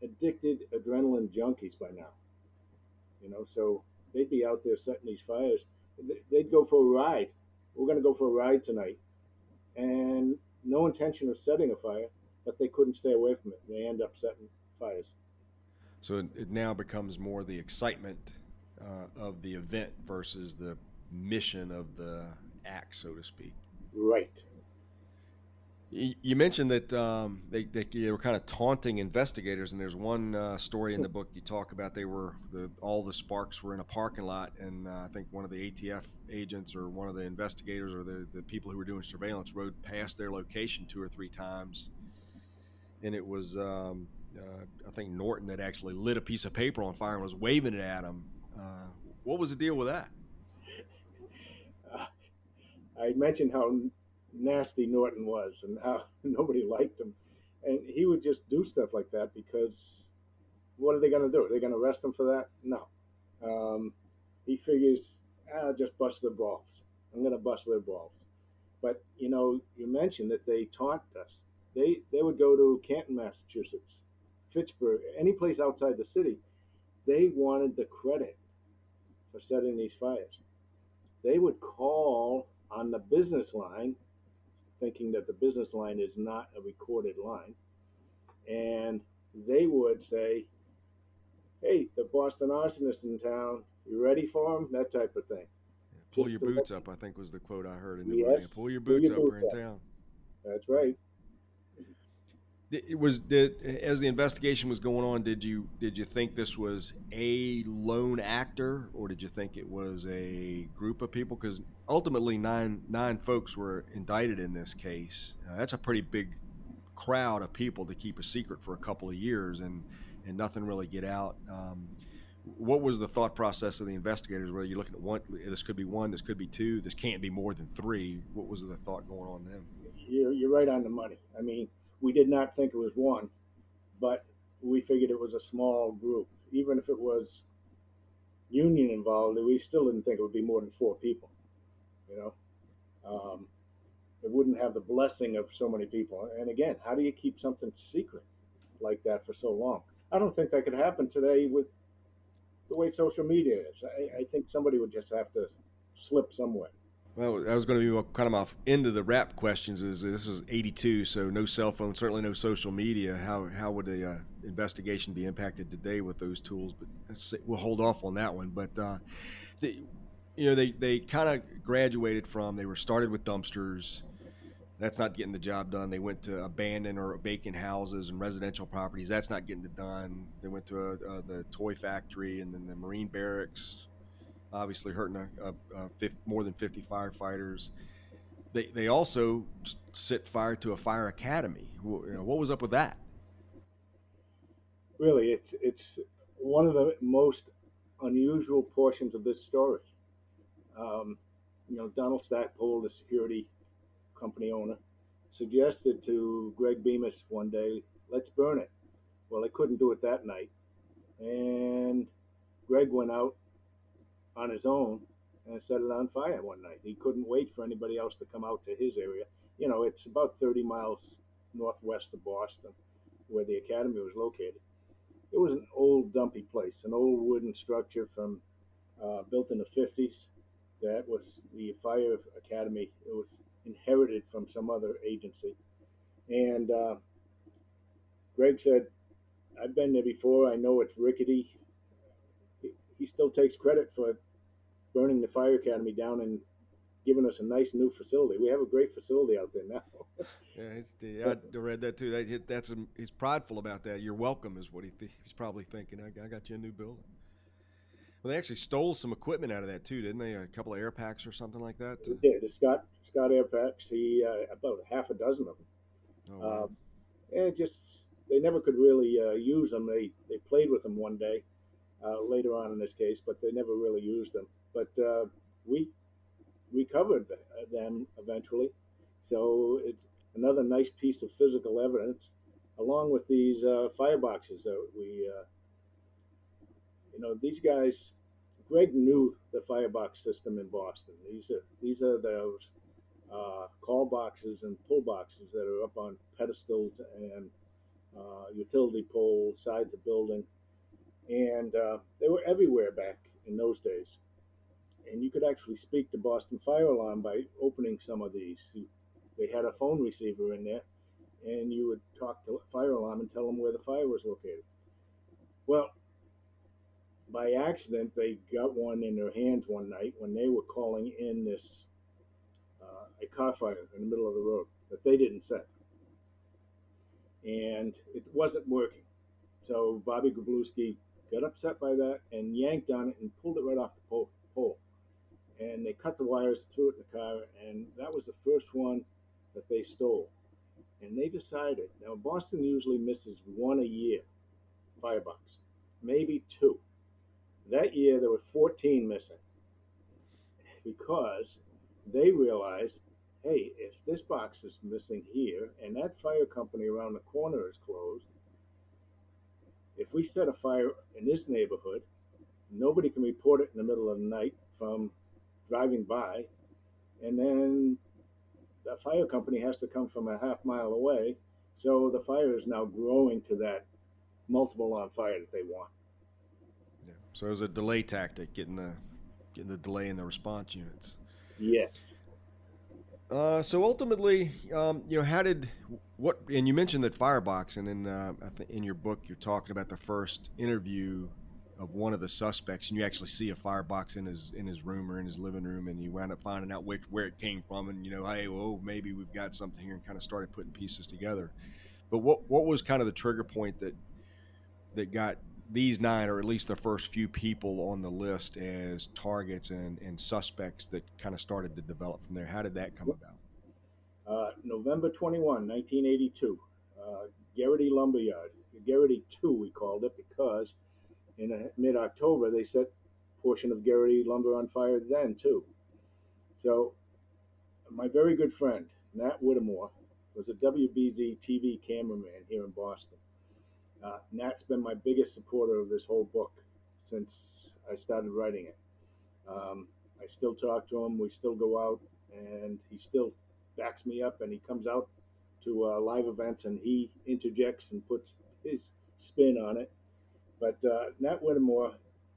Speaker 1: addicted adrenaline junkies by now. You know, so they'd be out there setting these fires they'd go for a ride. We're going to go for a ride tonight, and no intention of setting a fire, but they couldn't stay away from it. They end up setting fires.
Speaker 2: So it now becomes more the excitement uh, of the event versus the mission of the act, so to speak.
Speaker 1: Right.
Speaker 2: You mentioned that um, they, they, they, were kind of taunting investigators, and there's one uh, story in the book you talk about. They were the, all the sparks were in a parking lot, and uh, I think one of the ATF agents or one of the investigators or the, the people who were doing surveillance rode past their location two or three times, and it was um, uh, I think Norton that actually lit a piece of paper on fire and was waving it at him. Uh, what was the deal with that?
Speaker 1: I mentioned how nasty Norton was and how nobody liked him. And he would just do stuff like that because what are they going to do? Are they going to arrest him for that? No. Um, he figures, ah, just bust their balls. I'm going to bust their balls. But, you know, you mentioned that they taunt us. They, they would go to Canton, Massachusetts, Fitchburg, any place outside the city. They wanted the credit for setting these fires. They would call on the business line thinking that the business line is not a recorded line. And they would say, hey, the Boston arsonist in town, you ready for him? That type of thing.
Speaker 2: Yeah, pull Just your boots up, I think was the quote I heard in the yes, Pull your boots, pull your boots up, we're in town.
Speaker 1: That's right
Speaker 2: it was did as the investigation was going on did you did you think this was a lone actor or did you think it was a group of people? Because ultimately nine nine folks were indicted in this case. Uh, that's a pretty big crowd of people to keep a secret for a couple of years and and nothing really get out. Um, what was the thought process of the investigators? Whether you're looking at one this could be one this could be two this can't be more than three? What was the thought going on then?
Speaker 1: You're, you're right on the money. I mean we did not think it was one, but we figured it was a small group. Even if it was union involved, we still didn't think it would be more than four people. You know, um, it wouldn't have the blessing of so many people. And again, how do you keep something secret like that for so long? I don't think that could happen today with the way social media is. I, I think somebody would just have to slip somewhere.
Speaker 2: Well, that was going to be kind of my end of the wrap questions. Is this was '82, so no cell phone, certainly no social media. How how would the uh, investigation be impacted today with those tools? But we'll hold off on that one. But uh, the, you know, they they kind of graduated from they were started with dumpsters. That's not getting the job done. They went to abandoned or vacant houses and residential properties. That's not getting it done. They went to a, uh, the toy factory and then the Marine barracks, obviously hurting a, a, a more than 50 firefighters. They, they also set fire to a fire academy. What was up with that?
Speaker 1: Really, it's it's one of the most unusual portions of this story. Um, you know, Donald Stackpole, the security company owner, suggested to Greg Bemis one day, let's burn it. Well, they couldn't do it that night. And Greg went out on his own and set it on fire one night. He couldn't wait for anybody else to come out to his area. You know, it's about 30 miles northwest of Boston where the academy was located. It was an old dumpy place, an old wooden structure from uh, built in the 50s. That was the fire academy. It was inherited from some other agency. And uh, Greg said, I've been there before. I know it's rickety. He, still takes credit for burning the fire academy down and giving us a nice new facility. We have a great facility out there now.
Speaker 2: yeah, I read that too. That, that's he's prideful about that. You're welcome, is what he th- he's probably thinking. I, I got you a new building. Well, they actually stole some equipment out of that too, didn't they? A couple of air packs or something like that.
Speaker 1: Yeah, the Scott Scott air packs. He uh, about half a dozen of them. Oh, wow. um, and just they never could really uh, use them. They they played with them one day uh, later on in this case, but they never really used them. But uh, we recovered them eventually, so it's another nice piece of physical evidence, along with these uh, fireboxes that we uh, you know, these guys, Greg knew the firebox system in Boston. These are these are those uh, call boxes and pull boxes that are up on pedestals and uh, utility poles, sides of building, and uh, they were everywhere back in those days. And you could actually speak to Boston Fire Alarm by opening some of these. They had a phone receiver in there, and you would talk to Fire Alarm and tell them where the fire was located. Well, by accident, they got one in their hands one night when they were calling in this uh, a car fire in the middle of the road that they didn't set, and it wasn't working. So Bobby Groblewski got upset by that and yanked on it and pulled it right off the pole. pole. And they cut the wires, threw it in the car, and that was the first one that they stole. And they decided now Boston usually misses one a year, firebox, maybe two. That year, there were 14 missing because they realized, hey, if this box is missing here and that fire company around the corner is closed, if we set a fire in this neighborhood, nobody can report it in the middle of the night from driving by, and then the fire company has to come from a half mile away. So the fire is now growing to that multiple on fire that they want. Yeah.
Speaker 2: So it was a delay tactic, getting the getting the delay in the response units.
Speaker 1: Yes.
Speaker 2: Uh, so ultimately, um, you know, how did what? And you mentioned that firebox, and in uh, think in your book, you're talking about the first interview of one of the suspects, and you actually see a firebox in his in his room or in his living room, and you wound up finding out which, where it came from, and you know, hey, well, maybe we've got something here, and kind of started putting pieces together. But what what was kind of the trigger point that that got these nine, or at least the first few people on the list, as targets and, and suspects that kind of started to develop from there. How did that come about?
Speaker 1: Uh, November 21, 1982, uh, Garrity Lumberyard. Garrity 2, we called it, because in mid October they set a portion of Garrity lumber on fire then, too. So, my very good friend, Nat Whittemore, was a WBZ TV cameraman here in Boston. Uh, Nat's been my biggest supporter of this whole book since I started writing it. Um, I still talk to him. We still go out, and he still backs me up. And he comes out to uh, live events and he interjects and puts his spin on it. But uh, Nat Whittemore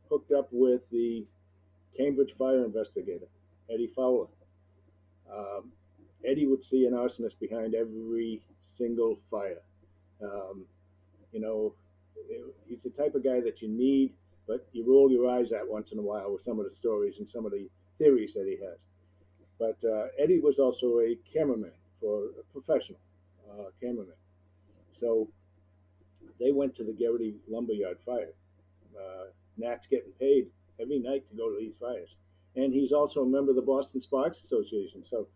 Speaker 1: hooked up with the Cambridge fire investigator, Eddie Fowler. Um, Eddie would see an arsonist behind every single fire. Um, you know, he's the type of guy that you need, but you roll your eyes at once in a while with some of the stories and some of the theories that he has. But uh, Eddie was also a cameraman for a professional uh, cameraman. So they went to the Garrity Lumberyard fire. Uh, Nat's getting paid every night to go to these fires. And he's also a member of the Boston Sparks Association. So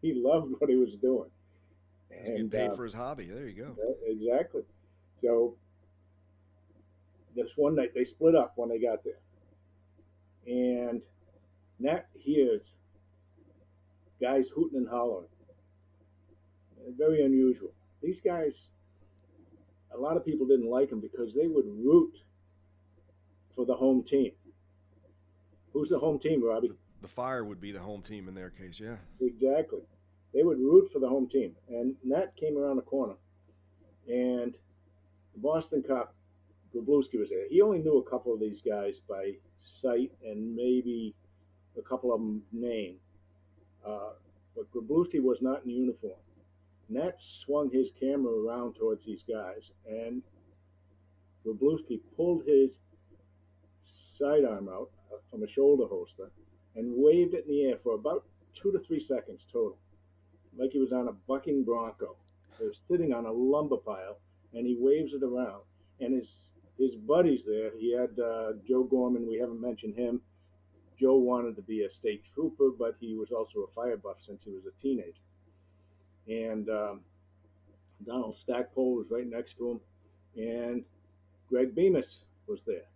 Speaker 1: he loved what he was doing.
Speaker 2: He's getting paid uh, for his hobby. There you go.
Speaker 1: Exactly. So this one night they split up when they got there. And Nat hears guys hooting and hollering. Very unusual. These guys, a lot of people didn't like them because they would root for the home team. Who's the home team, Robbie?
Speaker 2: The Fire would be the home team in their case, yeah.
Speaker 1: Exactly. They would root for the home team. And Nat came around the corner, and the Boston cop, Groblewski, was there. He only knew a couple of these guys by sight and maybe a couple of them name. Uh, but Groblewski was not in uniform. Nat swung his camera around towards these guys, and Groblewski pulled his sidearm out uh, from a shoulder holster and waved it in the air for about two to three seconds total, like he was on a bucking bronco. He was sitting on a lumber pile, and he waves it around. And his his buddies there, he had uh, Joe Gorman. We haven't mentioned him. Joe wanted to be a state trooper, but he was also a fire buff since he was a teenager. And um, Donald Stackpole was right next to him, and Greg Bemis was there.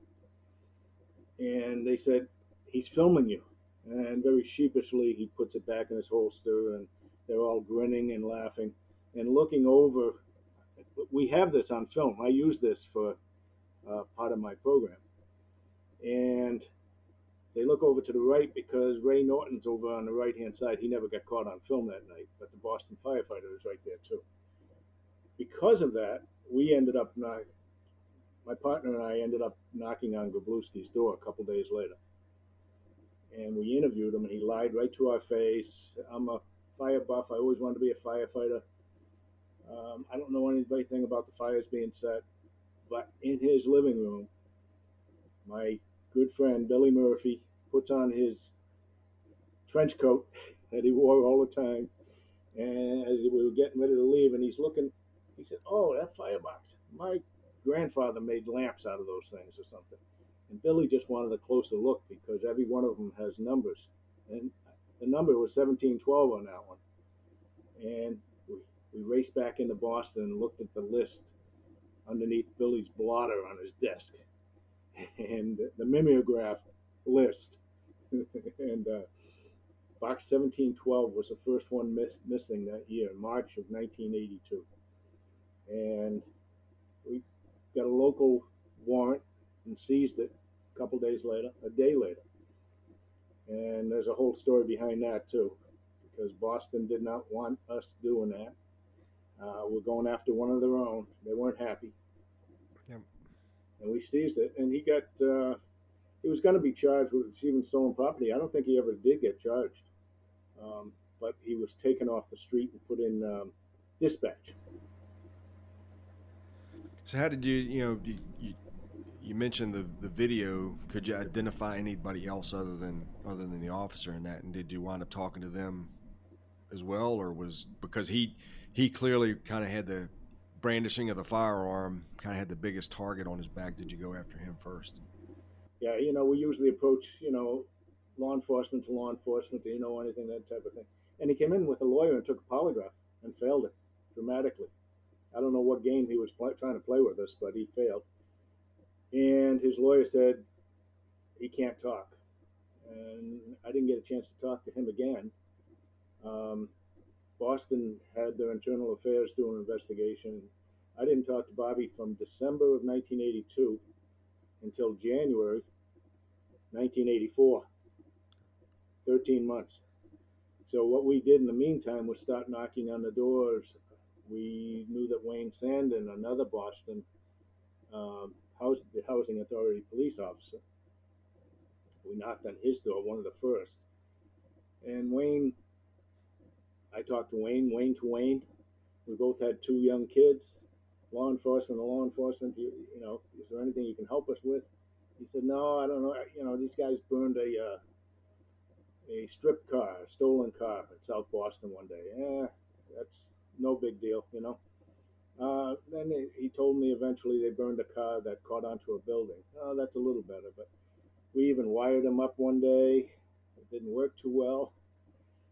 Speaker 1: And they said, He's filming you. And very sheepishly, he puts it back in his holster, and they're all grinning and laughing and looking over. We have this on film. I use this for uh, part of my program. And they look over to the right because Ray Norton's over on the right hand side. He never got caught on film that night, but the Boston firefighter is right there too. Because of that, we ended up not, my partner and I ended up knocking on Groblewski's door a couple days later and we interviewed him, and he lied right to our face. I'm a fire buff. I always wanted to be a firefighter. Um, I don't know anything about the fires being set, but in his living room, my good friend Billy Murphy puts on his trench coat that he wore all the time, and as we were getting ready to leave, and he's looking, he said, "Oh, that firebox! My grandfather made lamps out of those things or something." And Billy just wanted a closer look because every one of them has numbers. And the number was 1712 on that one. And we, raced back into Boston and looked at the list underneath Billy's blotter on his desk. And the mimeograph list. and uh, box 1712 was the first one miss, missing that year, March of 1982. And we got a local warrant and seized it a couple days later, a day later. And there's a whole story behind that too, because Boston did not want us doing that. Uh, we're going after one of their own. They weren't happy. Yep. And we seized it, and he got. Uh, he was going to be charged with receiving stolen property. I don't think he ever did get charged, um, but he was taken off the street and put in um, dispatch.
Speaker 2: So how did you, you know, you, you you mentioned the the video. Could you identify anybody else other than other than the officer in that? And did you wind up talking to them as well, or was because he he clearly kind of had the brandishing of the firearm, kind of had the biggest target on his back. Did you go after him first?
Speaker 1: Yeah, you know, we usually approach you know law enforcement to law enforcement. Do you know anything that type of thing? And he came in with a lawyer and took a polygraph and failed it dramatically. I don't know what game he was trying to play with us, but he failed and his lawyer said he can't talk. And I didn't get a chance to talk to him again. Um, Boston had their internal affairs do an investigation. I didn't talk to Bobby from December of 1982 until January 1984. 13 months. So what we did in the meantime was start knocking on the doors. We knew that Wayne Sandin, another Boston um, house, the housing authority police officer, we knocked on his door, one of the first. And Wayne, I talked to Wayne, Wayne to Wayne. We both had two young kids. Law enforcement, law enforcement, you, you know, is there anything you can help us with? He said, no, I don't know. You know, these guys burned a uh, a strip car, a stolen car in South Boston one day. Yeah, that's no big deal, you know. Uh, then he told me eventually they burned a car that caught onto a building. Oh, that's a little better, but we even wired them up one day. It didn't work too well.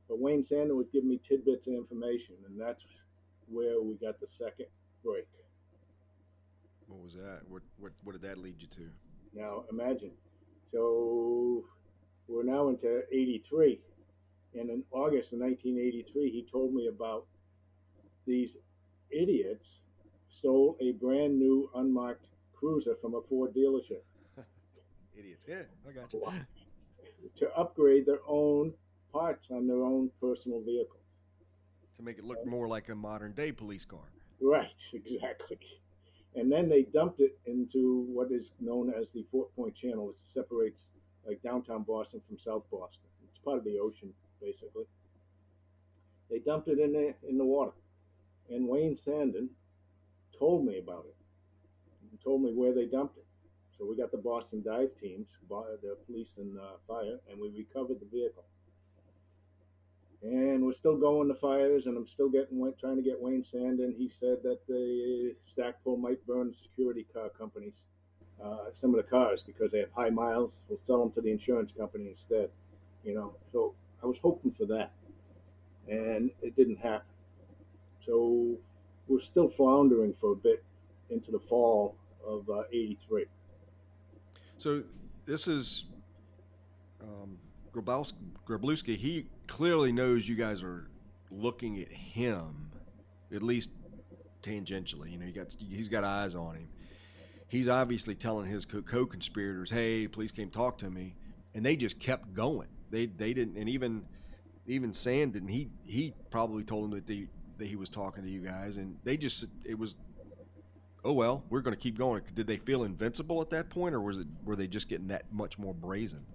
Speaker 1: But Wayne Sandin would give me tidbits of information, and that's where we got the second break.
Speaker 2: What was that? What what what did that lead you to?
Speaker 1: Now imagine. So we're now into 83. And in August of 1983, he told me about these idiots stole a brand new unmarked cruiser from a Ford dealership.
Speaker 2: idiots. Yeah, I got you.
Speaker 1: to upgrade their own parts on their own personal vehicles.
Speaker 2: To make it look more like a modern day police car.
Speaker 1: Right, exactly. And then they dumped it into what is known as the Fort Point Channel, which separates like downtown Boston from South Boston. It's part of the ocean, basically. They dumped it in the in the water, and Wayne Sandin told me about it. Told me where they dumped it. So we got the Boston dive teams, the police and uh, fire, and we recovered the vehicle. And we're still going to fires, and I'm still getting trying to get Wayne Sandin. He said that the Stackpole might burn security car companies uh, some of the cars because they have high miles. We'll sell them to the insurance company instead. You know, so I was hoping for that, and it didn't happen. So we're still floundering for a bit into the fall of uh, '83.
Speaker 2: So this is um, Grabowski. He clearly knows you guys are looking at him, at least tangentially. You know, he got he's got eyes on him he's obviously telling his co-conspirators, "Hey, police came talk to me," and they just kept going. They they didn't, and even even Sandin, he he probably told them that they that he was talking to you guys, and they just it was, oh well, we're going to keep going. Did they feel invincible at that point, or was it were they just getting that much more brazen?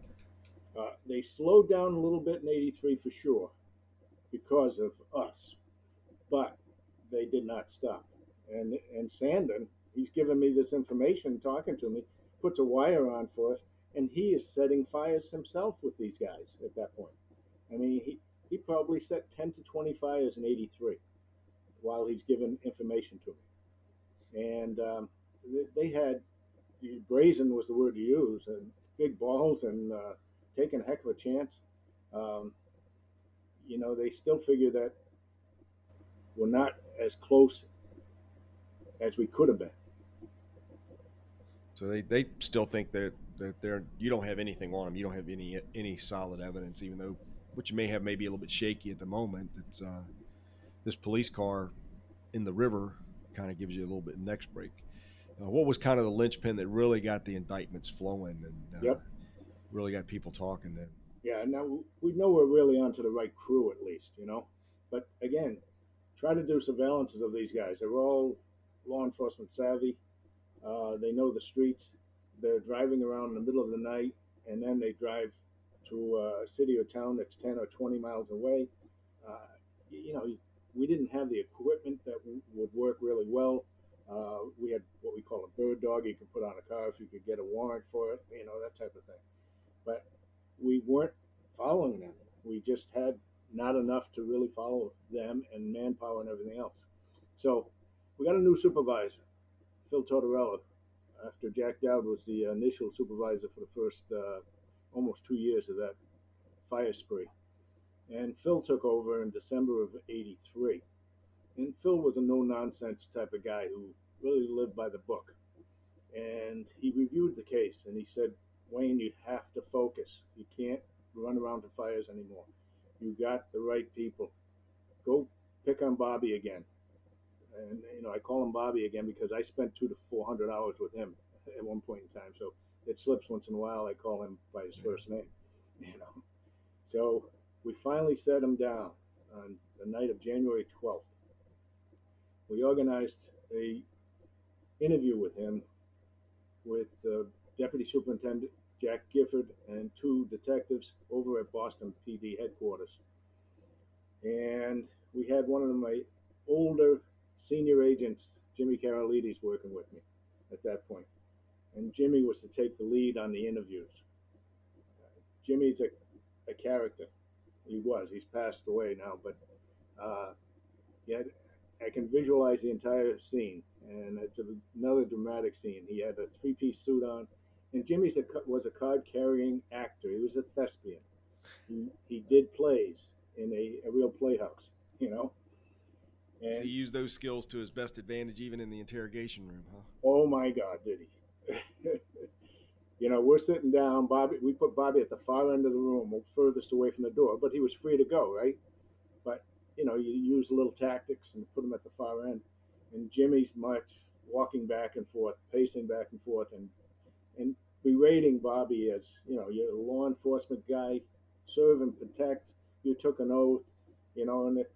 Speaker 1: Uh, they slowed down a little bit in '83 for sure, because of us, but they did not stop. And and Sandin he's giving me this information, talking to me, puts a wire on for us, and he is setting fires himself with these guys at that point. I mean, he, he probably set 10 to 20 fires in 83 while he's giving information to me. And um, they had, brazen was the word to use, and big balls and uh, taking a heck of a chance. Um, you know, they still figure that we're not as close as we could have been.
Speaker 2: So they, they still think that that they're you don't have anything on them. You don't have any any solid evidence, even though what you may have may be a little bit shaky at the moment. It's uh, this police car in the river kind of gives you a little bit next break. Uh, what was kind of the linchpin that really got the indictments flowing and uh,
Speaker 1: yep.
Speaker 2: Really got people talking then?
Speaker 1: Yeah, now we know we're really onto the right crew at least, you know. But again, try to do surveillances of these guys. They're all law enforcement savvy. Uh, they know the streets. They're driving around in the middle of the night, and then they drive to a city or town that's 10 or 20 miles away. Uh, you know, we didn't have the equipment that w- would work really well. Uh, we had what we call a bird dog you could put on a car if you could get a warrant for it, you know, that type of thing. But we weren't following them. We just had not enough to really follow them and manpower and everything else. So we got a new supervisor. Phil Tortorella, after Jack Dowd was the initial supervisor for the first uh, almost two years of that fire spree. And Phil took over in December of 83. And Phil was a no nonsense type of guy who really lived by the book. And he reviewed the case and he said, Wayne, you have to focus. You can't run around to fires anymore. You got the right people. Go pick on Bobby again. And you know, I call him Bobby again because I spent two to four hundred hours with him at one point in time. So it slips once in a while. I call him by his first name. You know, so we finally set him down on the night of January twelfth. We organized a interview with him with uh, Deputy Superintendent Jack Gifford and two detectives over at Boston PD headquarters. And we had one of my older senior agents, Jimmy Carolides, working with me at that point. And Jimmy was to take the lead on the interviews. Jimmy's a, a character. He was. He's passed away now, but uh, had, I can visualize the entire scene, and it's another dramatic scene. He had a three-piece suit on, and Jimmy was a card-carrying actor. He was a thespian. He, he did plays in a, a real playhouse, you know.
Speaker 2: And so he used those skills to his best advantage, even in the interrogation room, huh?
Speaker 1: Oh my God, did he? you know, we're sitting down. Bobby, we put Bobby at the far end of the room, furthest away from the door, but he was free to go, right? But you know, you use a little tactics and put him at the far end. And Jimmy's much walking back and forth, pacing back and forth, and and berating Bobby as you know, you're a law enforcement guy, serve and protect. You took an oath, you know, and it,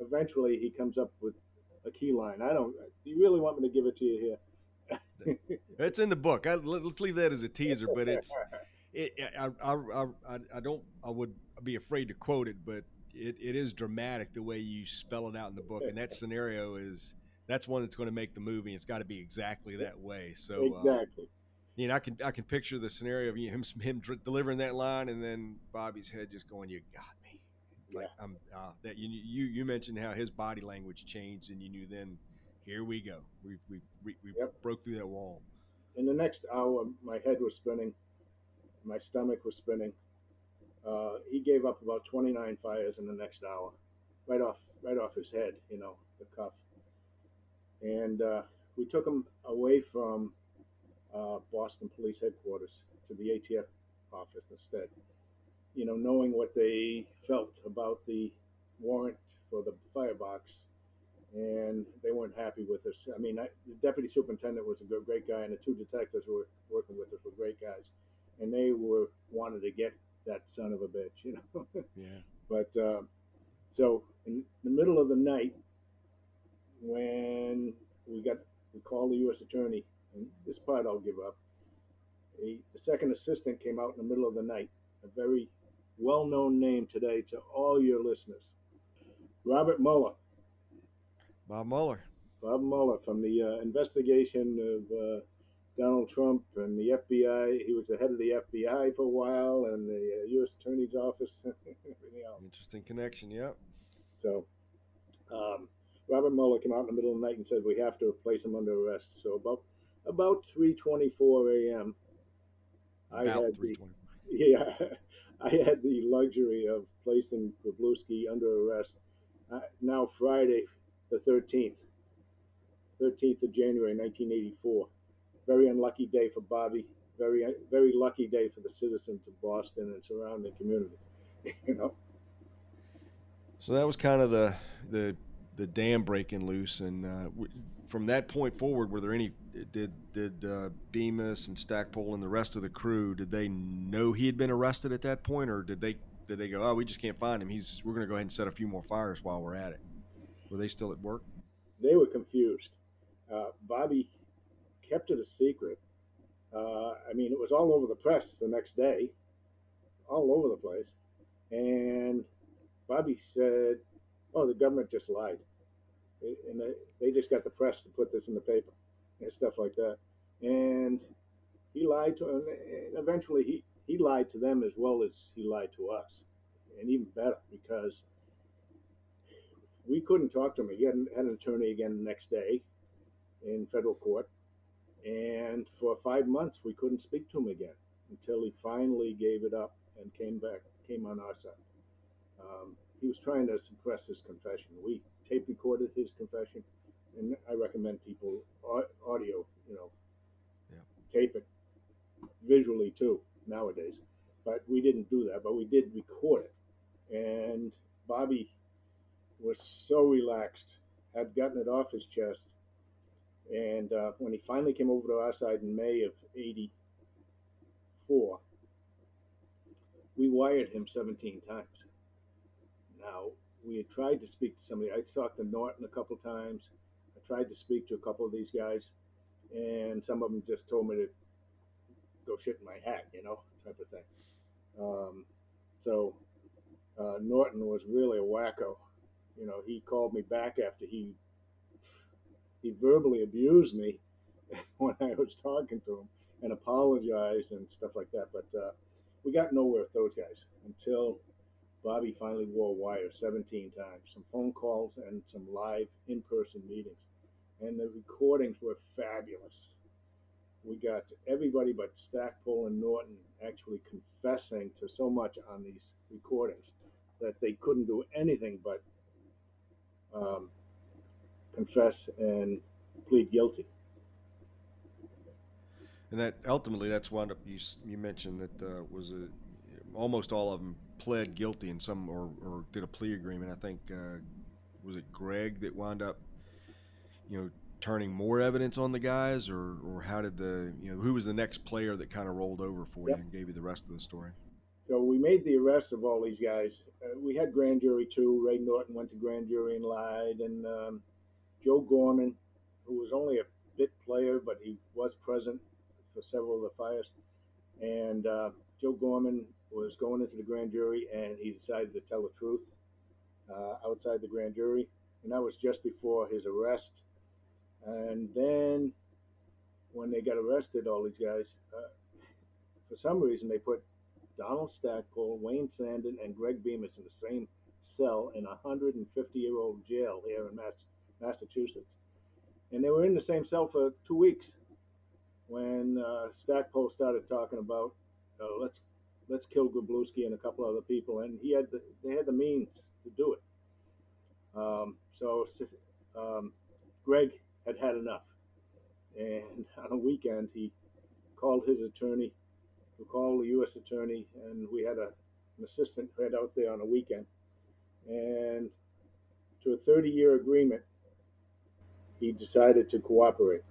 Speaker 1: eventually he comes up with a key line. I don't. Do you really want me to give it to you
Speaker 2: here? it's in the book. I, let's leave that as a teaser, but it's. It, I, I, I, I don't. I would be afraid to quote it, but it, it is dramatic the way you spell it out in the book, and that scenario is that's one that's going to make the movie. It's got to be exactly that way. So
Speaker 1: uh, exactly. Uh,
Speaker 2: you know, I can I can picture the scenario of him him delivering that line, and then Bobby's head just going, "You got me." Like yeah. I'm uh, that you you you mentioned how his body language changed, and you knew then, here we go. We we we, we yep. broke through that wall.
Speaker 1: In the next hour, my head was spinning, my stomach was spinning. Uh, he gave up about 29 fires in the next hour, right off right off his head, you know, the cuff. And uh, we took him away from uh, Boston Police Headquarters to the ATF office instead you know, knowing what they felt about the warrant for the firebox, and they weren't happy with us. I mean, I, the deputy superintendent was a good, great guy, and the two detectives who were working with us were great guys, and they were wanted to get that son of a bitch, you know.
Speaker 2: yeah.
Speaker 1: But uh, so in the middle of the night, when we got we called the U.S. attorney, and this part I'll give up. A, the second assistant came out in the middle of the night, a very well known name today to all your listeners. Robert Mueller.
Speaker 2: Bob Mueller.
Speaker 1: Bob Mueller from the uh, investigation of uh, Donald Trump and the FBI. He was the head of the FBI for a while and the uh, U.S. Attorney's Office.
Speaker 2: Interesting connection, yeah.
Speaker 1: So, um, Robert Mueller came out in the middle of the night and said we have to place him under arrest. So about about 3:24 a.m.
Speaker 2: I had the,
Speaker 1: yeah I had the luxury of placing Groblewski under arrest uh, now Friday, the 13th, 13th of January, 1984. Very unlucky day for Bobby. Very, very lucky day for the citizens of Boston and surrounding community. you know.
Speaker 2: So that was kind of the the the dam breaking loose, and uh, from that point forward, were there any did did uh, Bemis and Stackpole and the rest of the crew did they know he had been arrested at that point, or did they did they go, oh, we just can't find him? He's we're going to go ahead and set a few more fires while we're at it. Were they still at work?
Speaker 1: They were confused. Uh, Bobby kept it a secret. Uh, I mean, it was all over the press the next day, all over the place, and Bobby said, "Oh, the government just lied." and they, they just got the press to put this in the paper and stuff like that. And he lied to, and eventually he he lied to them as well as he lied to us, and even better because we couldn't talk to him. He had, had an attorney again the next day in federal court, and for five months we couldn't speak to him again until he finally gave it up and came back, came on our side. Um, he was trying to suppress his confession. We tape recorded his confession, and I recommend people audio, you know,
Speaker 2: yeah.
Speaker 1: tape it visually too nowadays. But we didn't do that, but we did record it, and Bobby was so relaxed, had gotten it off his chest. And uh, when he finally came over to our side in May of '84, we wired him 17 times. Now, we had tried to speak to somebody. I talked to Norton a couple times. Tried to speak to a couple of these guys, and some of them just told me to go shit in my hat, you know, type of thing. Um, so uh, Norton was really a wacko. You know, he called me back after he he verbally abused me when I was talking to him and apologized and stuff like that. But uh, we got nowhere with those guys until Bobby finally wore wire 17 times, some phone calls and some live in-person meetings, and the recordings were fabulous. We got everybody but Stackpole and Norton actually confessing to so much on these recordings that they couldn't do anything but um, confess and plead guilty.
Speaker 2: And that ultimately, that's wound up. You you mentioned that uh, was a, almost all of them pled guilty in some or, or did a plea agreement. I think uh, was it Greg that wound up, you know, turning more evidence on the guys, or or how did the you know who was the next player that kind of rolled over for yep. you and gave you the rest of the story?
Speaker 1: So we made the arrest of all these guys. Uh, we had grand jury too. Ray Norton went to grand jury and lied, and um, Joe Gorman, who was only a bit player, but he was present for several of the fires. And uh, Joe Gorman was going into the grand jury, and he decided to tell the truth uh, outside the grand jury, and that was just before his arrest. And then, when they got arrested, all these guys, uh, for some reason, they put Donald Stackpole, Wayne Sandin, and Greg Bemis in the same cell in a 150-year-old jail here in Mass- Massachusetts, and they were in the same cell for two weeks when uh, Stackpole started talking about uh, let's let's kill Groblewski and a couple other people, and he had the, they had the means to do it. Um, so um, Greg had had enough, and on a weekend he called his attorney, who called the U.S. attorney, and we had a, an assistant head out there on a weekend, and to a 30-year agreement, he decided to cooperate.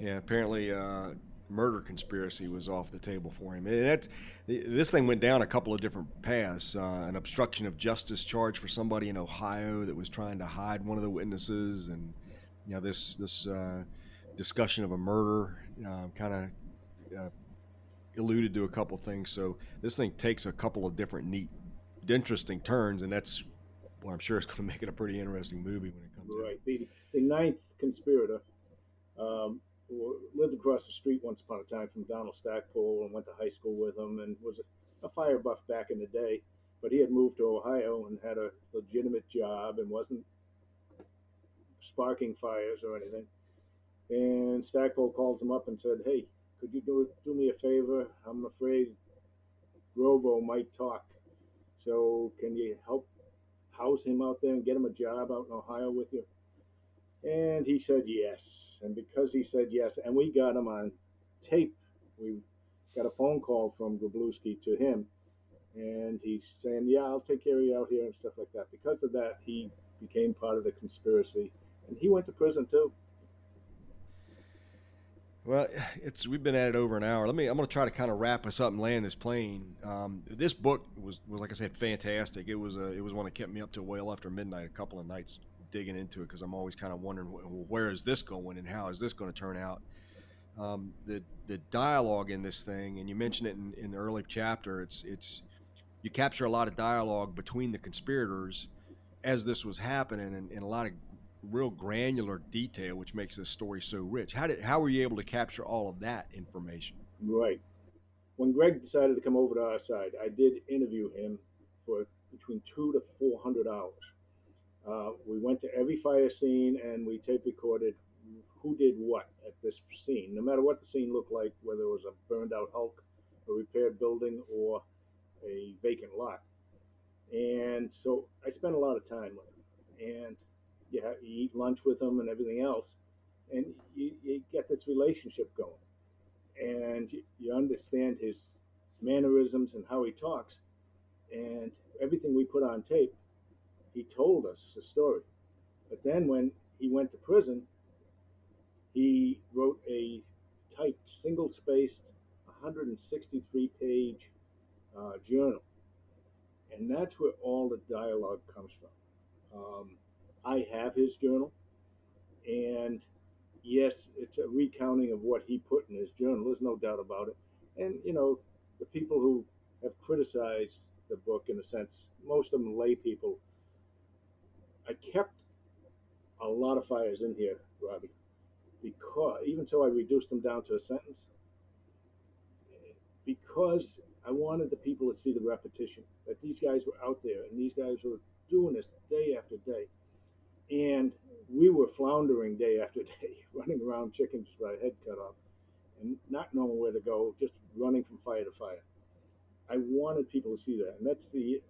Speaker 2: Yeah, apparently uh, murder conspiracy was off the table for him. And that's this thing went down a couple of different paths. Uh, an obstruction of justice charge for somebody in Ohio that was trying to hide one of the witnesses, and you know this this uh, discussion of a murder uh, kind of uh, alluded to a couple things. So this thing takes a couple of different neat, interesting turns, and that's what I'm sure is going to make it a pretty interesting movie when it comes.
Speaker 1: To right. The, the ninth conspirator. Um, lived across the street once upon a time from Donald Stackpole and went to high school with him and was a, a fire buff back in the day. But he had moved to Ohio and had a legitimate job and wasn't sparking fires or anything. And Stackpole called him up and said, "Hey, could you do do me a favor? I'm afraid Grovo might talk. So can you help house him out there and get him a job out in Ohio with you?" And he said yes. And because he said yes, and we got him on tape, we got a phone call from Groblewski to him. And he's saying, Yeah, I'll take care of you out here and stuff like that. Because of that, he became part of the conspiracy. And he went to prison too.
Speaker 2: Well, it's we've been at it over an hour. Let me. I'm going to try to kind of wrap us up and land this plane. Um, this book was, was like I said, fantastic. It was a, it was one that kept me up till well after midnight a couple of nights digging into it because I'm always kind of wondering well, where is this going and how is this going to turn out. Um, the the dialogue in this thing, and you mentioned it in, in the early chapter. It's it's you capture a lot of dialogue between the conspirators as this was happening, and, and a lot of real granular detail, which makes this story so rich. How did how were you able to capture all of that information?
Speaker 1: Right. When Greg decided to come over to our side, I did interview him for between two to four hundred hours. Uh, we went to every fire scene and we tape recorded who did what at this scene, no matter what the scene looked like, whether it was a burned out hulk, a repaired building, or a vacant lot. And so I spent a lot of time with him. And you, you eat lunch with him and everything else. And you, you get this relationship going. And you, you understand his mannerisms and how he talks. And everything we put on tape he told us the story. But then when he went to prison, he wrote a typed, single spaced, 163 page uh, journal. And that's where all the dialogue comes from. Um, I have his journal, and yes, it's a recounting of what he put in his journal. There's no doubt about it. And, you know, the people who have criticized the book, in a sense, most of them lay people, I kept a lot of fires in here, Robbie, because even so I reduced them down to a sentence, because I wanted the people to see the repetition that these guys were out there and these guys were doing this day after day. And we were floundering day after day, running around chickens with our head cut off and not knowing where to go, just running from fire to fire. I wanted people to see that, and that's the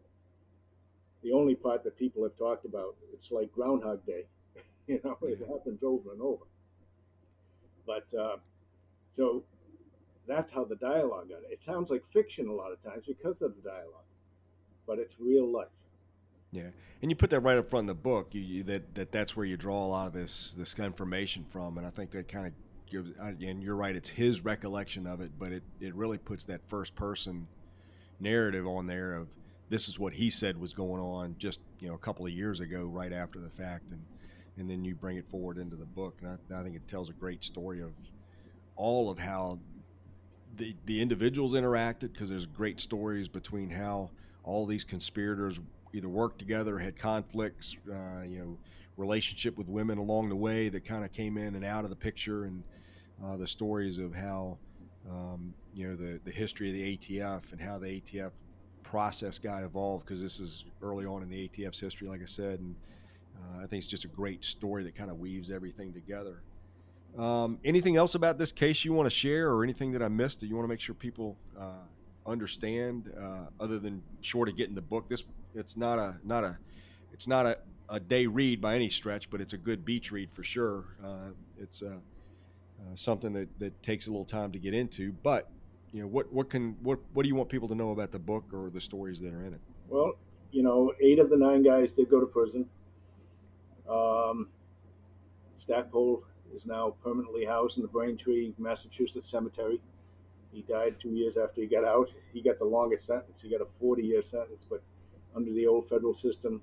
Speaker 1: the only part that people have talked about. It's like Groundhog Day, you know, it happens over and over. But uh, so that's how the dialogue got it. It sounds like fiction a lot of times because of the dialogue, but it's real life.
Speaker 2: Yeah, and you put that right up front in the book. You, you, that that that's where you draw a lot of this this information from, and I think that kind of gives. And you're right; it's his recollection of it, but it it really puts that first person narrative on there of this is what he said was going on just you know a couple of years ago, right after the fact, and and then you bring it forward into the book, and I, I think it tells a great story of all of how the the individuals interacted because there's great stories between how all these conspirators either worked together, had conflicts, uh, you know, relationship with women along the way that kind of came in and out of the picture, and uh, the stories of how um, you know the the history of the ATF and how the ATF process got evolved because this is early on in the ATF's history, like I said, and uh, I think it's just a great story that kind of weaves everything together. Um, anything else about this case you want to share, or anything that I missed that you want to make sure people uh, understand, uh, other than short of getting the book? This it's not a not a it's not a, a day read by any stretch, but it's a good beach read for sure. Uh, it's uh, uh, something that, that takes a little time to get into, but you know what what can what what do you want people to know about the book or the stories that are in it?
Speaker 1: Well, you know, eight of the nine guys did go to prison. Um, Stackpole is now permanently housed in the Braintree, Massachusetts cemetery. He died two years after he got out. He got the longest sentence. He got a 40 year sentence, but under the old federal system,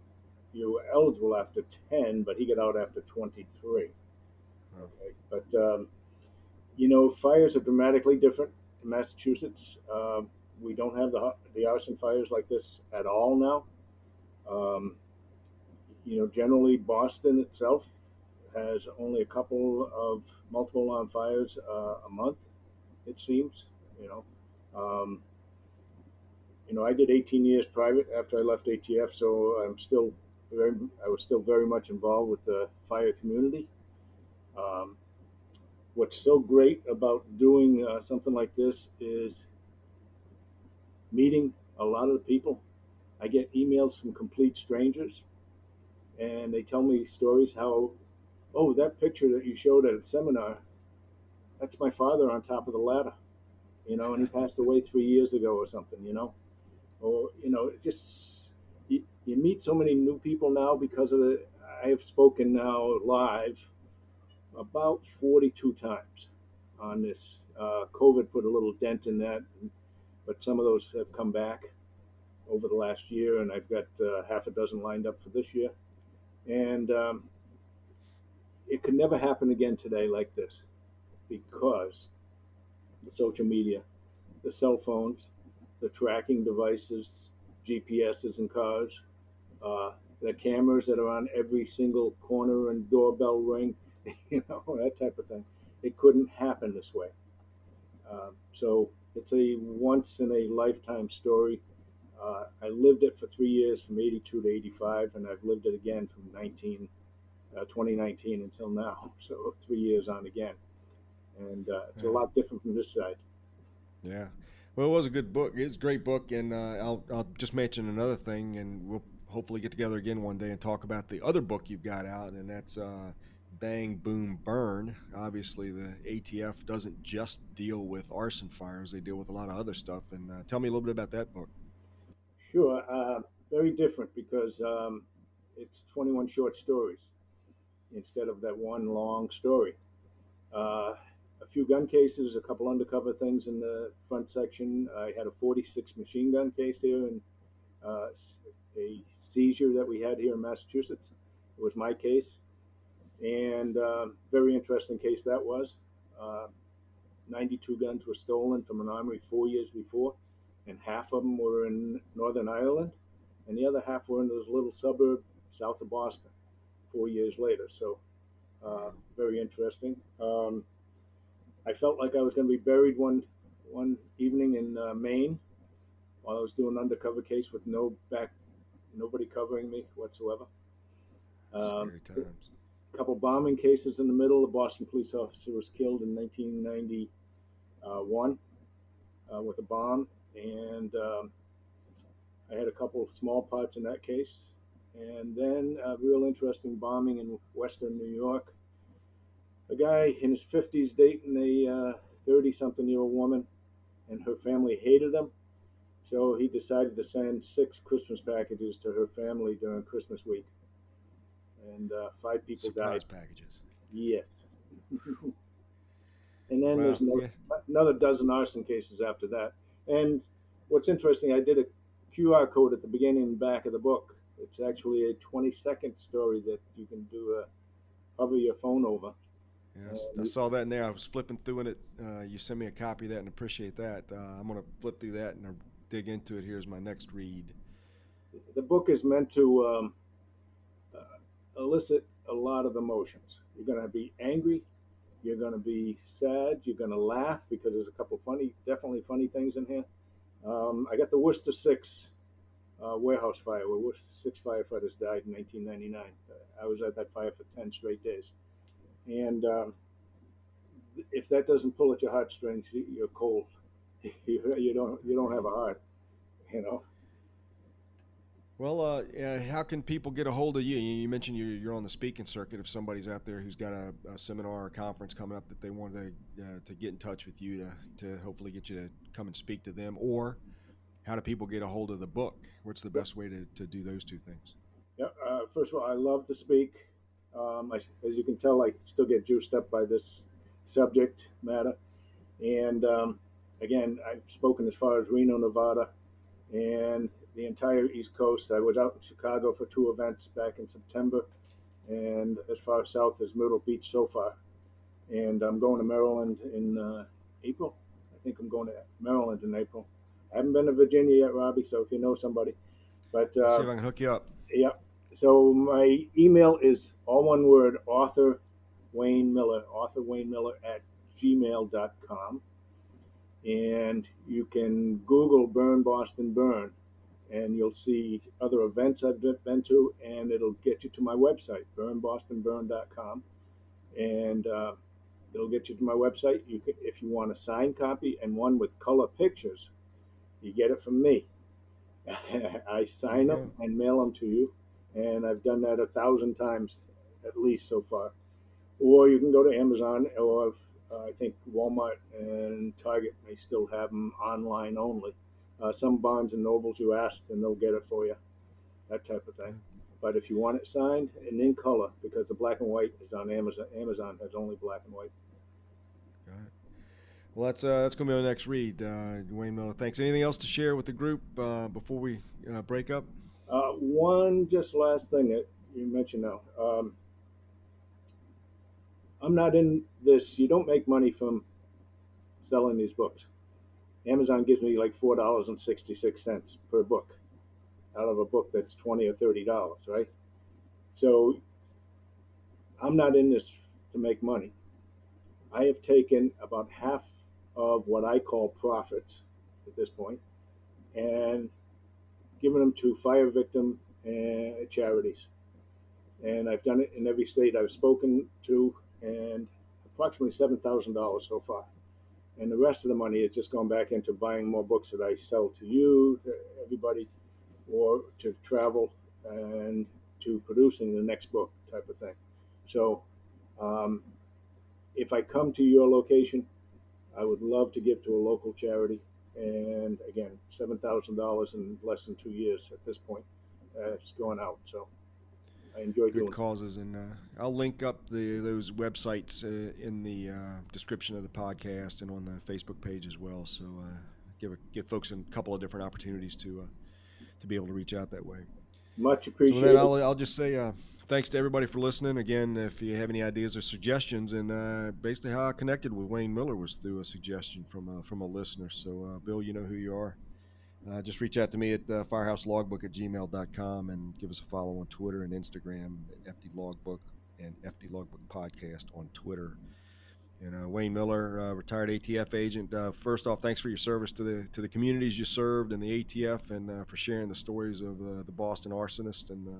Speaker 1: you were eligible after 10, but he got out after 23. Okay, but um, you know, fires are dramatically different in Massachusetts. Um, we don't have the the arson fires like this at all now. Um, you know, generally Boston itself has only a couple of multiple alarm fires uh, a month. It seems, you know. Um, you know, I did 18 years private after I left ATF, so I'm still very, I was still very much involved with the fire community. Um, what's so great about doing uh, something like this is meeting a lot of the people. I get emails from complete strangers, and they tell me stories how oh, that picture that you showed at a seminar, that's my father on top of the ladder, you know, and he passed away three years ago or something, you know, or you know, just you, you meet so many new people now because of the. I have spoken now live about 42 times on this. Uh, COVID put a little dent in that, but some of those have come back over the last year, and I've got uh, half a dozen lined up for this year. And um, it could never happen again today like this because the social media, the cell phones, the tracking devices, GPSs in cars, uh, the cameras that are on every single corner and doorbell ring, you know, that type of thing. It couldn't happen this way. Uh, so it's a once in a lifetime story. Uh, I lived it for three years from 82 to 85, and I've lived it again from 19 uh, 2019 until now. So three years on again, and uh, it's a lot different from this side.
Speaker 2: Yeah, well, it was a good book. It's a great book, and uh, I'll I'll just mention another thing, and we'll hopefully get together again one day and talk about the other book you've got out, and that's. Uh, Bang Boom Burn. Obviously, the ATF doesn't just deal with arson fires; they deal with a lot of other stuff. And uh, tell me a little bit about that book.
Speaker 1: Sure, uh, very different because um, it's 21 short stories instead of that one long story. A few gun cases, a couple undercover things in the front section. I had a 46 machine gun case here and uh, a seizure that we had here in Massachusetts. It was my case, and uh, very interesting case that was. Uh, 92 guns were stolen from an armory four years before, and half of them were in Northern Ireland, and the other half were in this little suburb south of Boston four years later. So, uh, very interesting. Um, I felt like I was going to be buried one one evening in uh, Maine while I was doing an undercover case with no back, nobody covering me whatsoever. Um,
Speaker 2: Scary times.
Speaker 1: a couple bombing cases in the middle. A Boston police officer was killed in 1991 uh, with a bomb, and um, I had a couple small parts in that case. And then a real interesting bombing in western New York. A guy in his 50s dating a 30 uh, something year old woman, and her family hated him. So he decided to send six Christmas packages to her family during Christmas week and uh, five people
Speaker 2: Surprise
Speaker 1: died.
Speaker 2: packages.
Speaker 1: Yes. and then
Speaker 2: Wow,
Speaker 1: there's another,
Speaker 2: yeah.
Speaker 1: another dozen arson cases after that. And what's interesting, I did a QR code at the beginning and back of the book. It's actually a 20 second story that you can do a hover your phone over.
Speaker 2: Yeah, I I saw that in there. I was flipping through it. Uh, you sent me a copy of that and appreciate that. Uh, I'm going to flip through that and uh, dig into it. Here's my next read.
Speaker 1: The book is meant to um, uh, elicit a lot of emotions. You're going to be angry. You're going to be sad. You're going to laugh because there's a couple funny, definitely funny things in here. Um, I got the Worcester Six uh, warehouse fire where Worcester six firefighters died in 1999. Uh, I was at that fire for 10 straight days. And um, if that doesn't pull at your heartstrings, you- you're cold. you, you don't you don't have a heart, you know.
Speaker 2: Well, uh, yeah, how can people get a hold of you? You you mentioned you're, you're on the speaking circuit. If somebody's out there who's got a, a seminar or a conference coming up that they want to uh, to get in touch with you to, to hopefully get you to come and speak to them, or how do people get a hold of the book? What's the best way to, to do those two things?
Speaker 1: Yeah, uh, first of all, I love to speak. Um, I, as you can tell, I still get juiced up by this subject matter. And um, again, I've spoken as far as Reno, Nevada, and the entire East Coast. I was out in Chicago for two events back in September, and as far south as Myrtle Beach so far. And I'm going to Maryland in uh, April. I think I'm going to Maryland in April. I haven't been to Virginia yet, Robbie. So if you know somebody, but
Speaker 2: See
Speaker 1: uh,
Speaker 2: if I can hook you up.
Speaker 1: yeah. So my email is all one word, author Wayne Miller, author Wayne Miller at gmail.com. And you can Google Burn Boston Burn and you'll see other events I've been- to and it'll get you to my website, burnbostonburn.com. And uh, it'll get you to my website. You can, if you want a signed copy and one with color pictures, you get it from me. I sign them and mail them to you and I've done that a thousand times at least so far. Or you can go to Amazon, or uh, I think Walmart and Target may still have them online only. Uh, some Barnes and Nobles you ask, and they'll get it for you, that type of thing. But if you want it signed and in color, because the black and white is on Amazon, Amazon has only black and white.
Speaker 2: Got it. Well, that's uh, that's gonna be our next read, uh, Wayne Miller. Thanks. Anything else to share with the group uh, before we uh, break up?
Speaker 1: Uh, one just last thing that you mentioned now. Um, I'm not in this. You don't make money from selling these books. Amazon gives me like four dollars and sixty six cents per book out of a book that's twenty or thirty dollars, right? So I'm not in this to make money. I have taken about half of what I call profits at this point and given them to fire victim and charities. And I've done it in every state I've spoken to, and approximately seven thousand dollars so far. And the rest of the money is just going back into buying more books that I sell to you, to everybody, or to travel and to producing the next book type of thing. So, um, if I come to your location, I would love to give to a local charity. And again, seven thousand dollars in less than two years at this point. Uh, it's going out. So I enjoy
Speaker 2: good
Speaker 1: doing.
Speaker 2: causes, and uh, I'll link up the those websites uh, in the uh, description of the podcast and on the Facebook page as well. So uh, give a, give folks a couple of different opportunities to uh, to be able to reach out that way.
Speaker 1: Much
Speaker 2: So
Speaker 1: appreciated.
Speaker 2: with that, I'll, I'll just say uh, thanks to everybody for listening. Again, if you have any ideas or suggestions, and uh, basically how I connected with Wayne Miller was through a suggestion from a, from a listener. So, uh, Bill, you know who you are. Uh, just reach out to me at uh, firehouselogbook at gmail.com and give us a follow on Twitter and Instagram at FD Logbook and FD Logbook Podcast on Twitter. And uh, Wayne Miller, uh, retired ATF agent. Uh, first off, thanks for your service to the to the communities you served and the ATF, and uh, for sharing the stories of uh, the Boston arsonist and uh,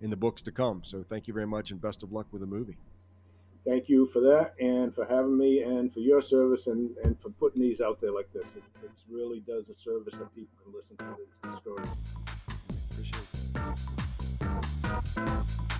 Speaker 2: in the books to come. So thank you very much, and best of luck with the movie.
Speaker 1: Thank you for that and for having me and for your service and, and for putting these out there like this. It, it really does a service that people can listen to these stories.
Speaker 2: Appreciate it.